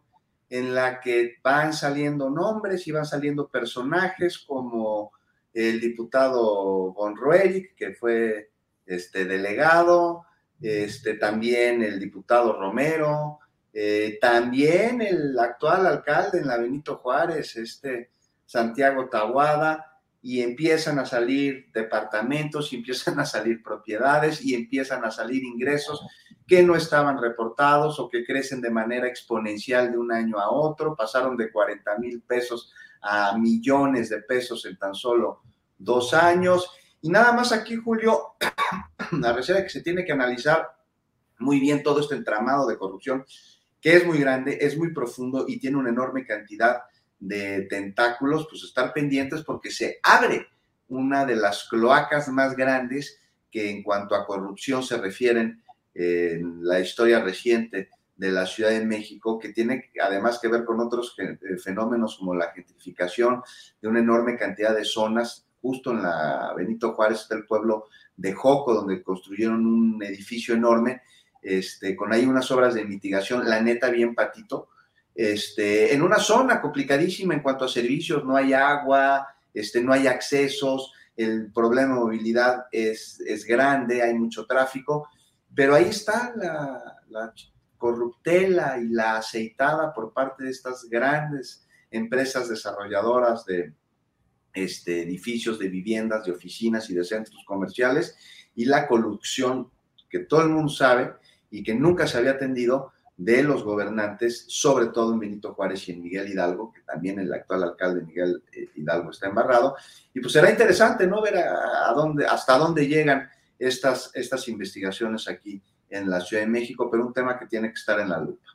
en la que van saliendo nombres y van saliendo personajes como el diputado Von Roerich, que fue este, delegado, este, también el diputado Romero, eh, también el actual alcalde en la Benito Juárez, este Santiago Tahuada, y empiezan a salir departamentos, y empiezan a salir propiedades y empiezan a salir ingresos que no estaban reportados o que crecen de manera exponencial de un año a otro, pasaron de 40 mil pesos a millones de pesos en tan solo dos años. Y nada más aquí, Julio, a pesar de que se tiene que analizar muy bien todo este entramado de corrupción, que es muy grande, es muy profundo y tiene una enorme cantidad de tentáculos, pues estar pendientes porque se abre una de las cloacas más grandes que en cuanto a corrupción se refieren en la historia reciente de la Ciudad de México, que tiene además que ver con otros eh, fenómenos como la gentrificación de una enorme cantidad de zonas. Justo en la Benito Juárez está el pueblo de Joco, donde construyeron un edificio enorme este, con ahí unas obras de mitigación, la neta bien patito, este, en una zona complicadísima en cuanto a servicios, no hay agua, este, no hay accesos, el problema de movilidad es, es grande, hay mucho tráfico, pero ahí está la corruptela y la aceitada por parte de estas grandes empresas desarrolladoras de este, edificios, de viviendas, de oficinas y de centros comerciales, y la corrupción que todo el mundo sabe y que nunca se había atendido de los gobernantes, sobre todo en Benito Juárez y en Miguel Hidalgo, que también el actual alcalde Miguel eh, Hidalgo está embarrado. Y pues será interesante, ¿no? Ver a, dónde, hasta dónde llegan estas, estas investigaciones aquí en la Ciudad de México, pero un tema que tiene que estar en la lupa.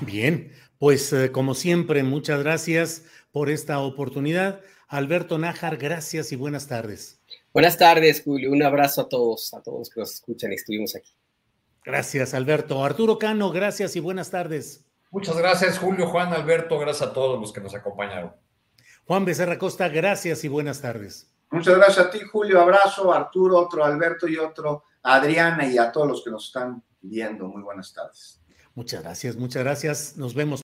Bien, pues eh, como siempre, muchas gracias por esta oportunidad. Alberto Nájar, gracias y buenas tardes. Buenas tardes, Julio. Un abrazo a todos, a todos que nos escuchan y estuvimos aquí. Gracias, Alberto. Arturo Cano, gracias y buenas tardes. Muchas gracias, Julio, Juan, Alberto. Gracias a todos los que nos acompañaron. Juan Becerra Costa, gracias y buenas tardes. Muchas gracias a ti, Julio. Abrazo, Arturo, otro Alberto y otro Adriana y a todos los que nos están viendo. Muy buenas tardes. Muchas gracias, muchas gracias. Nos vemos.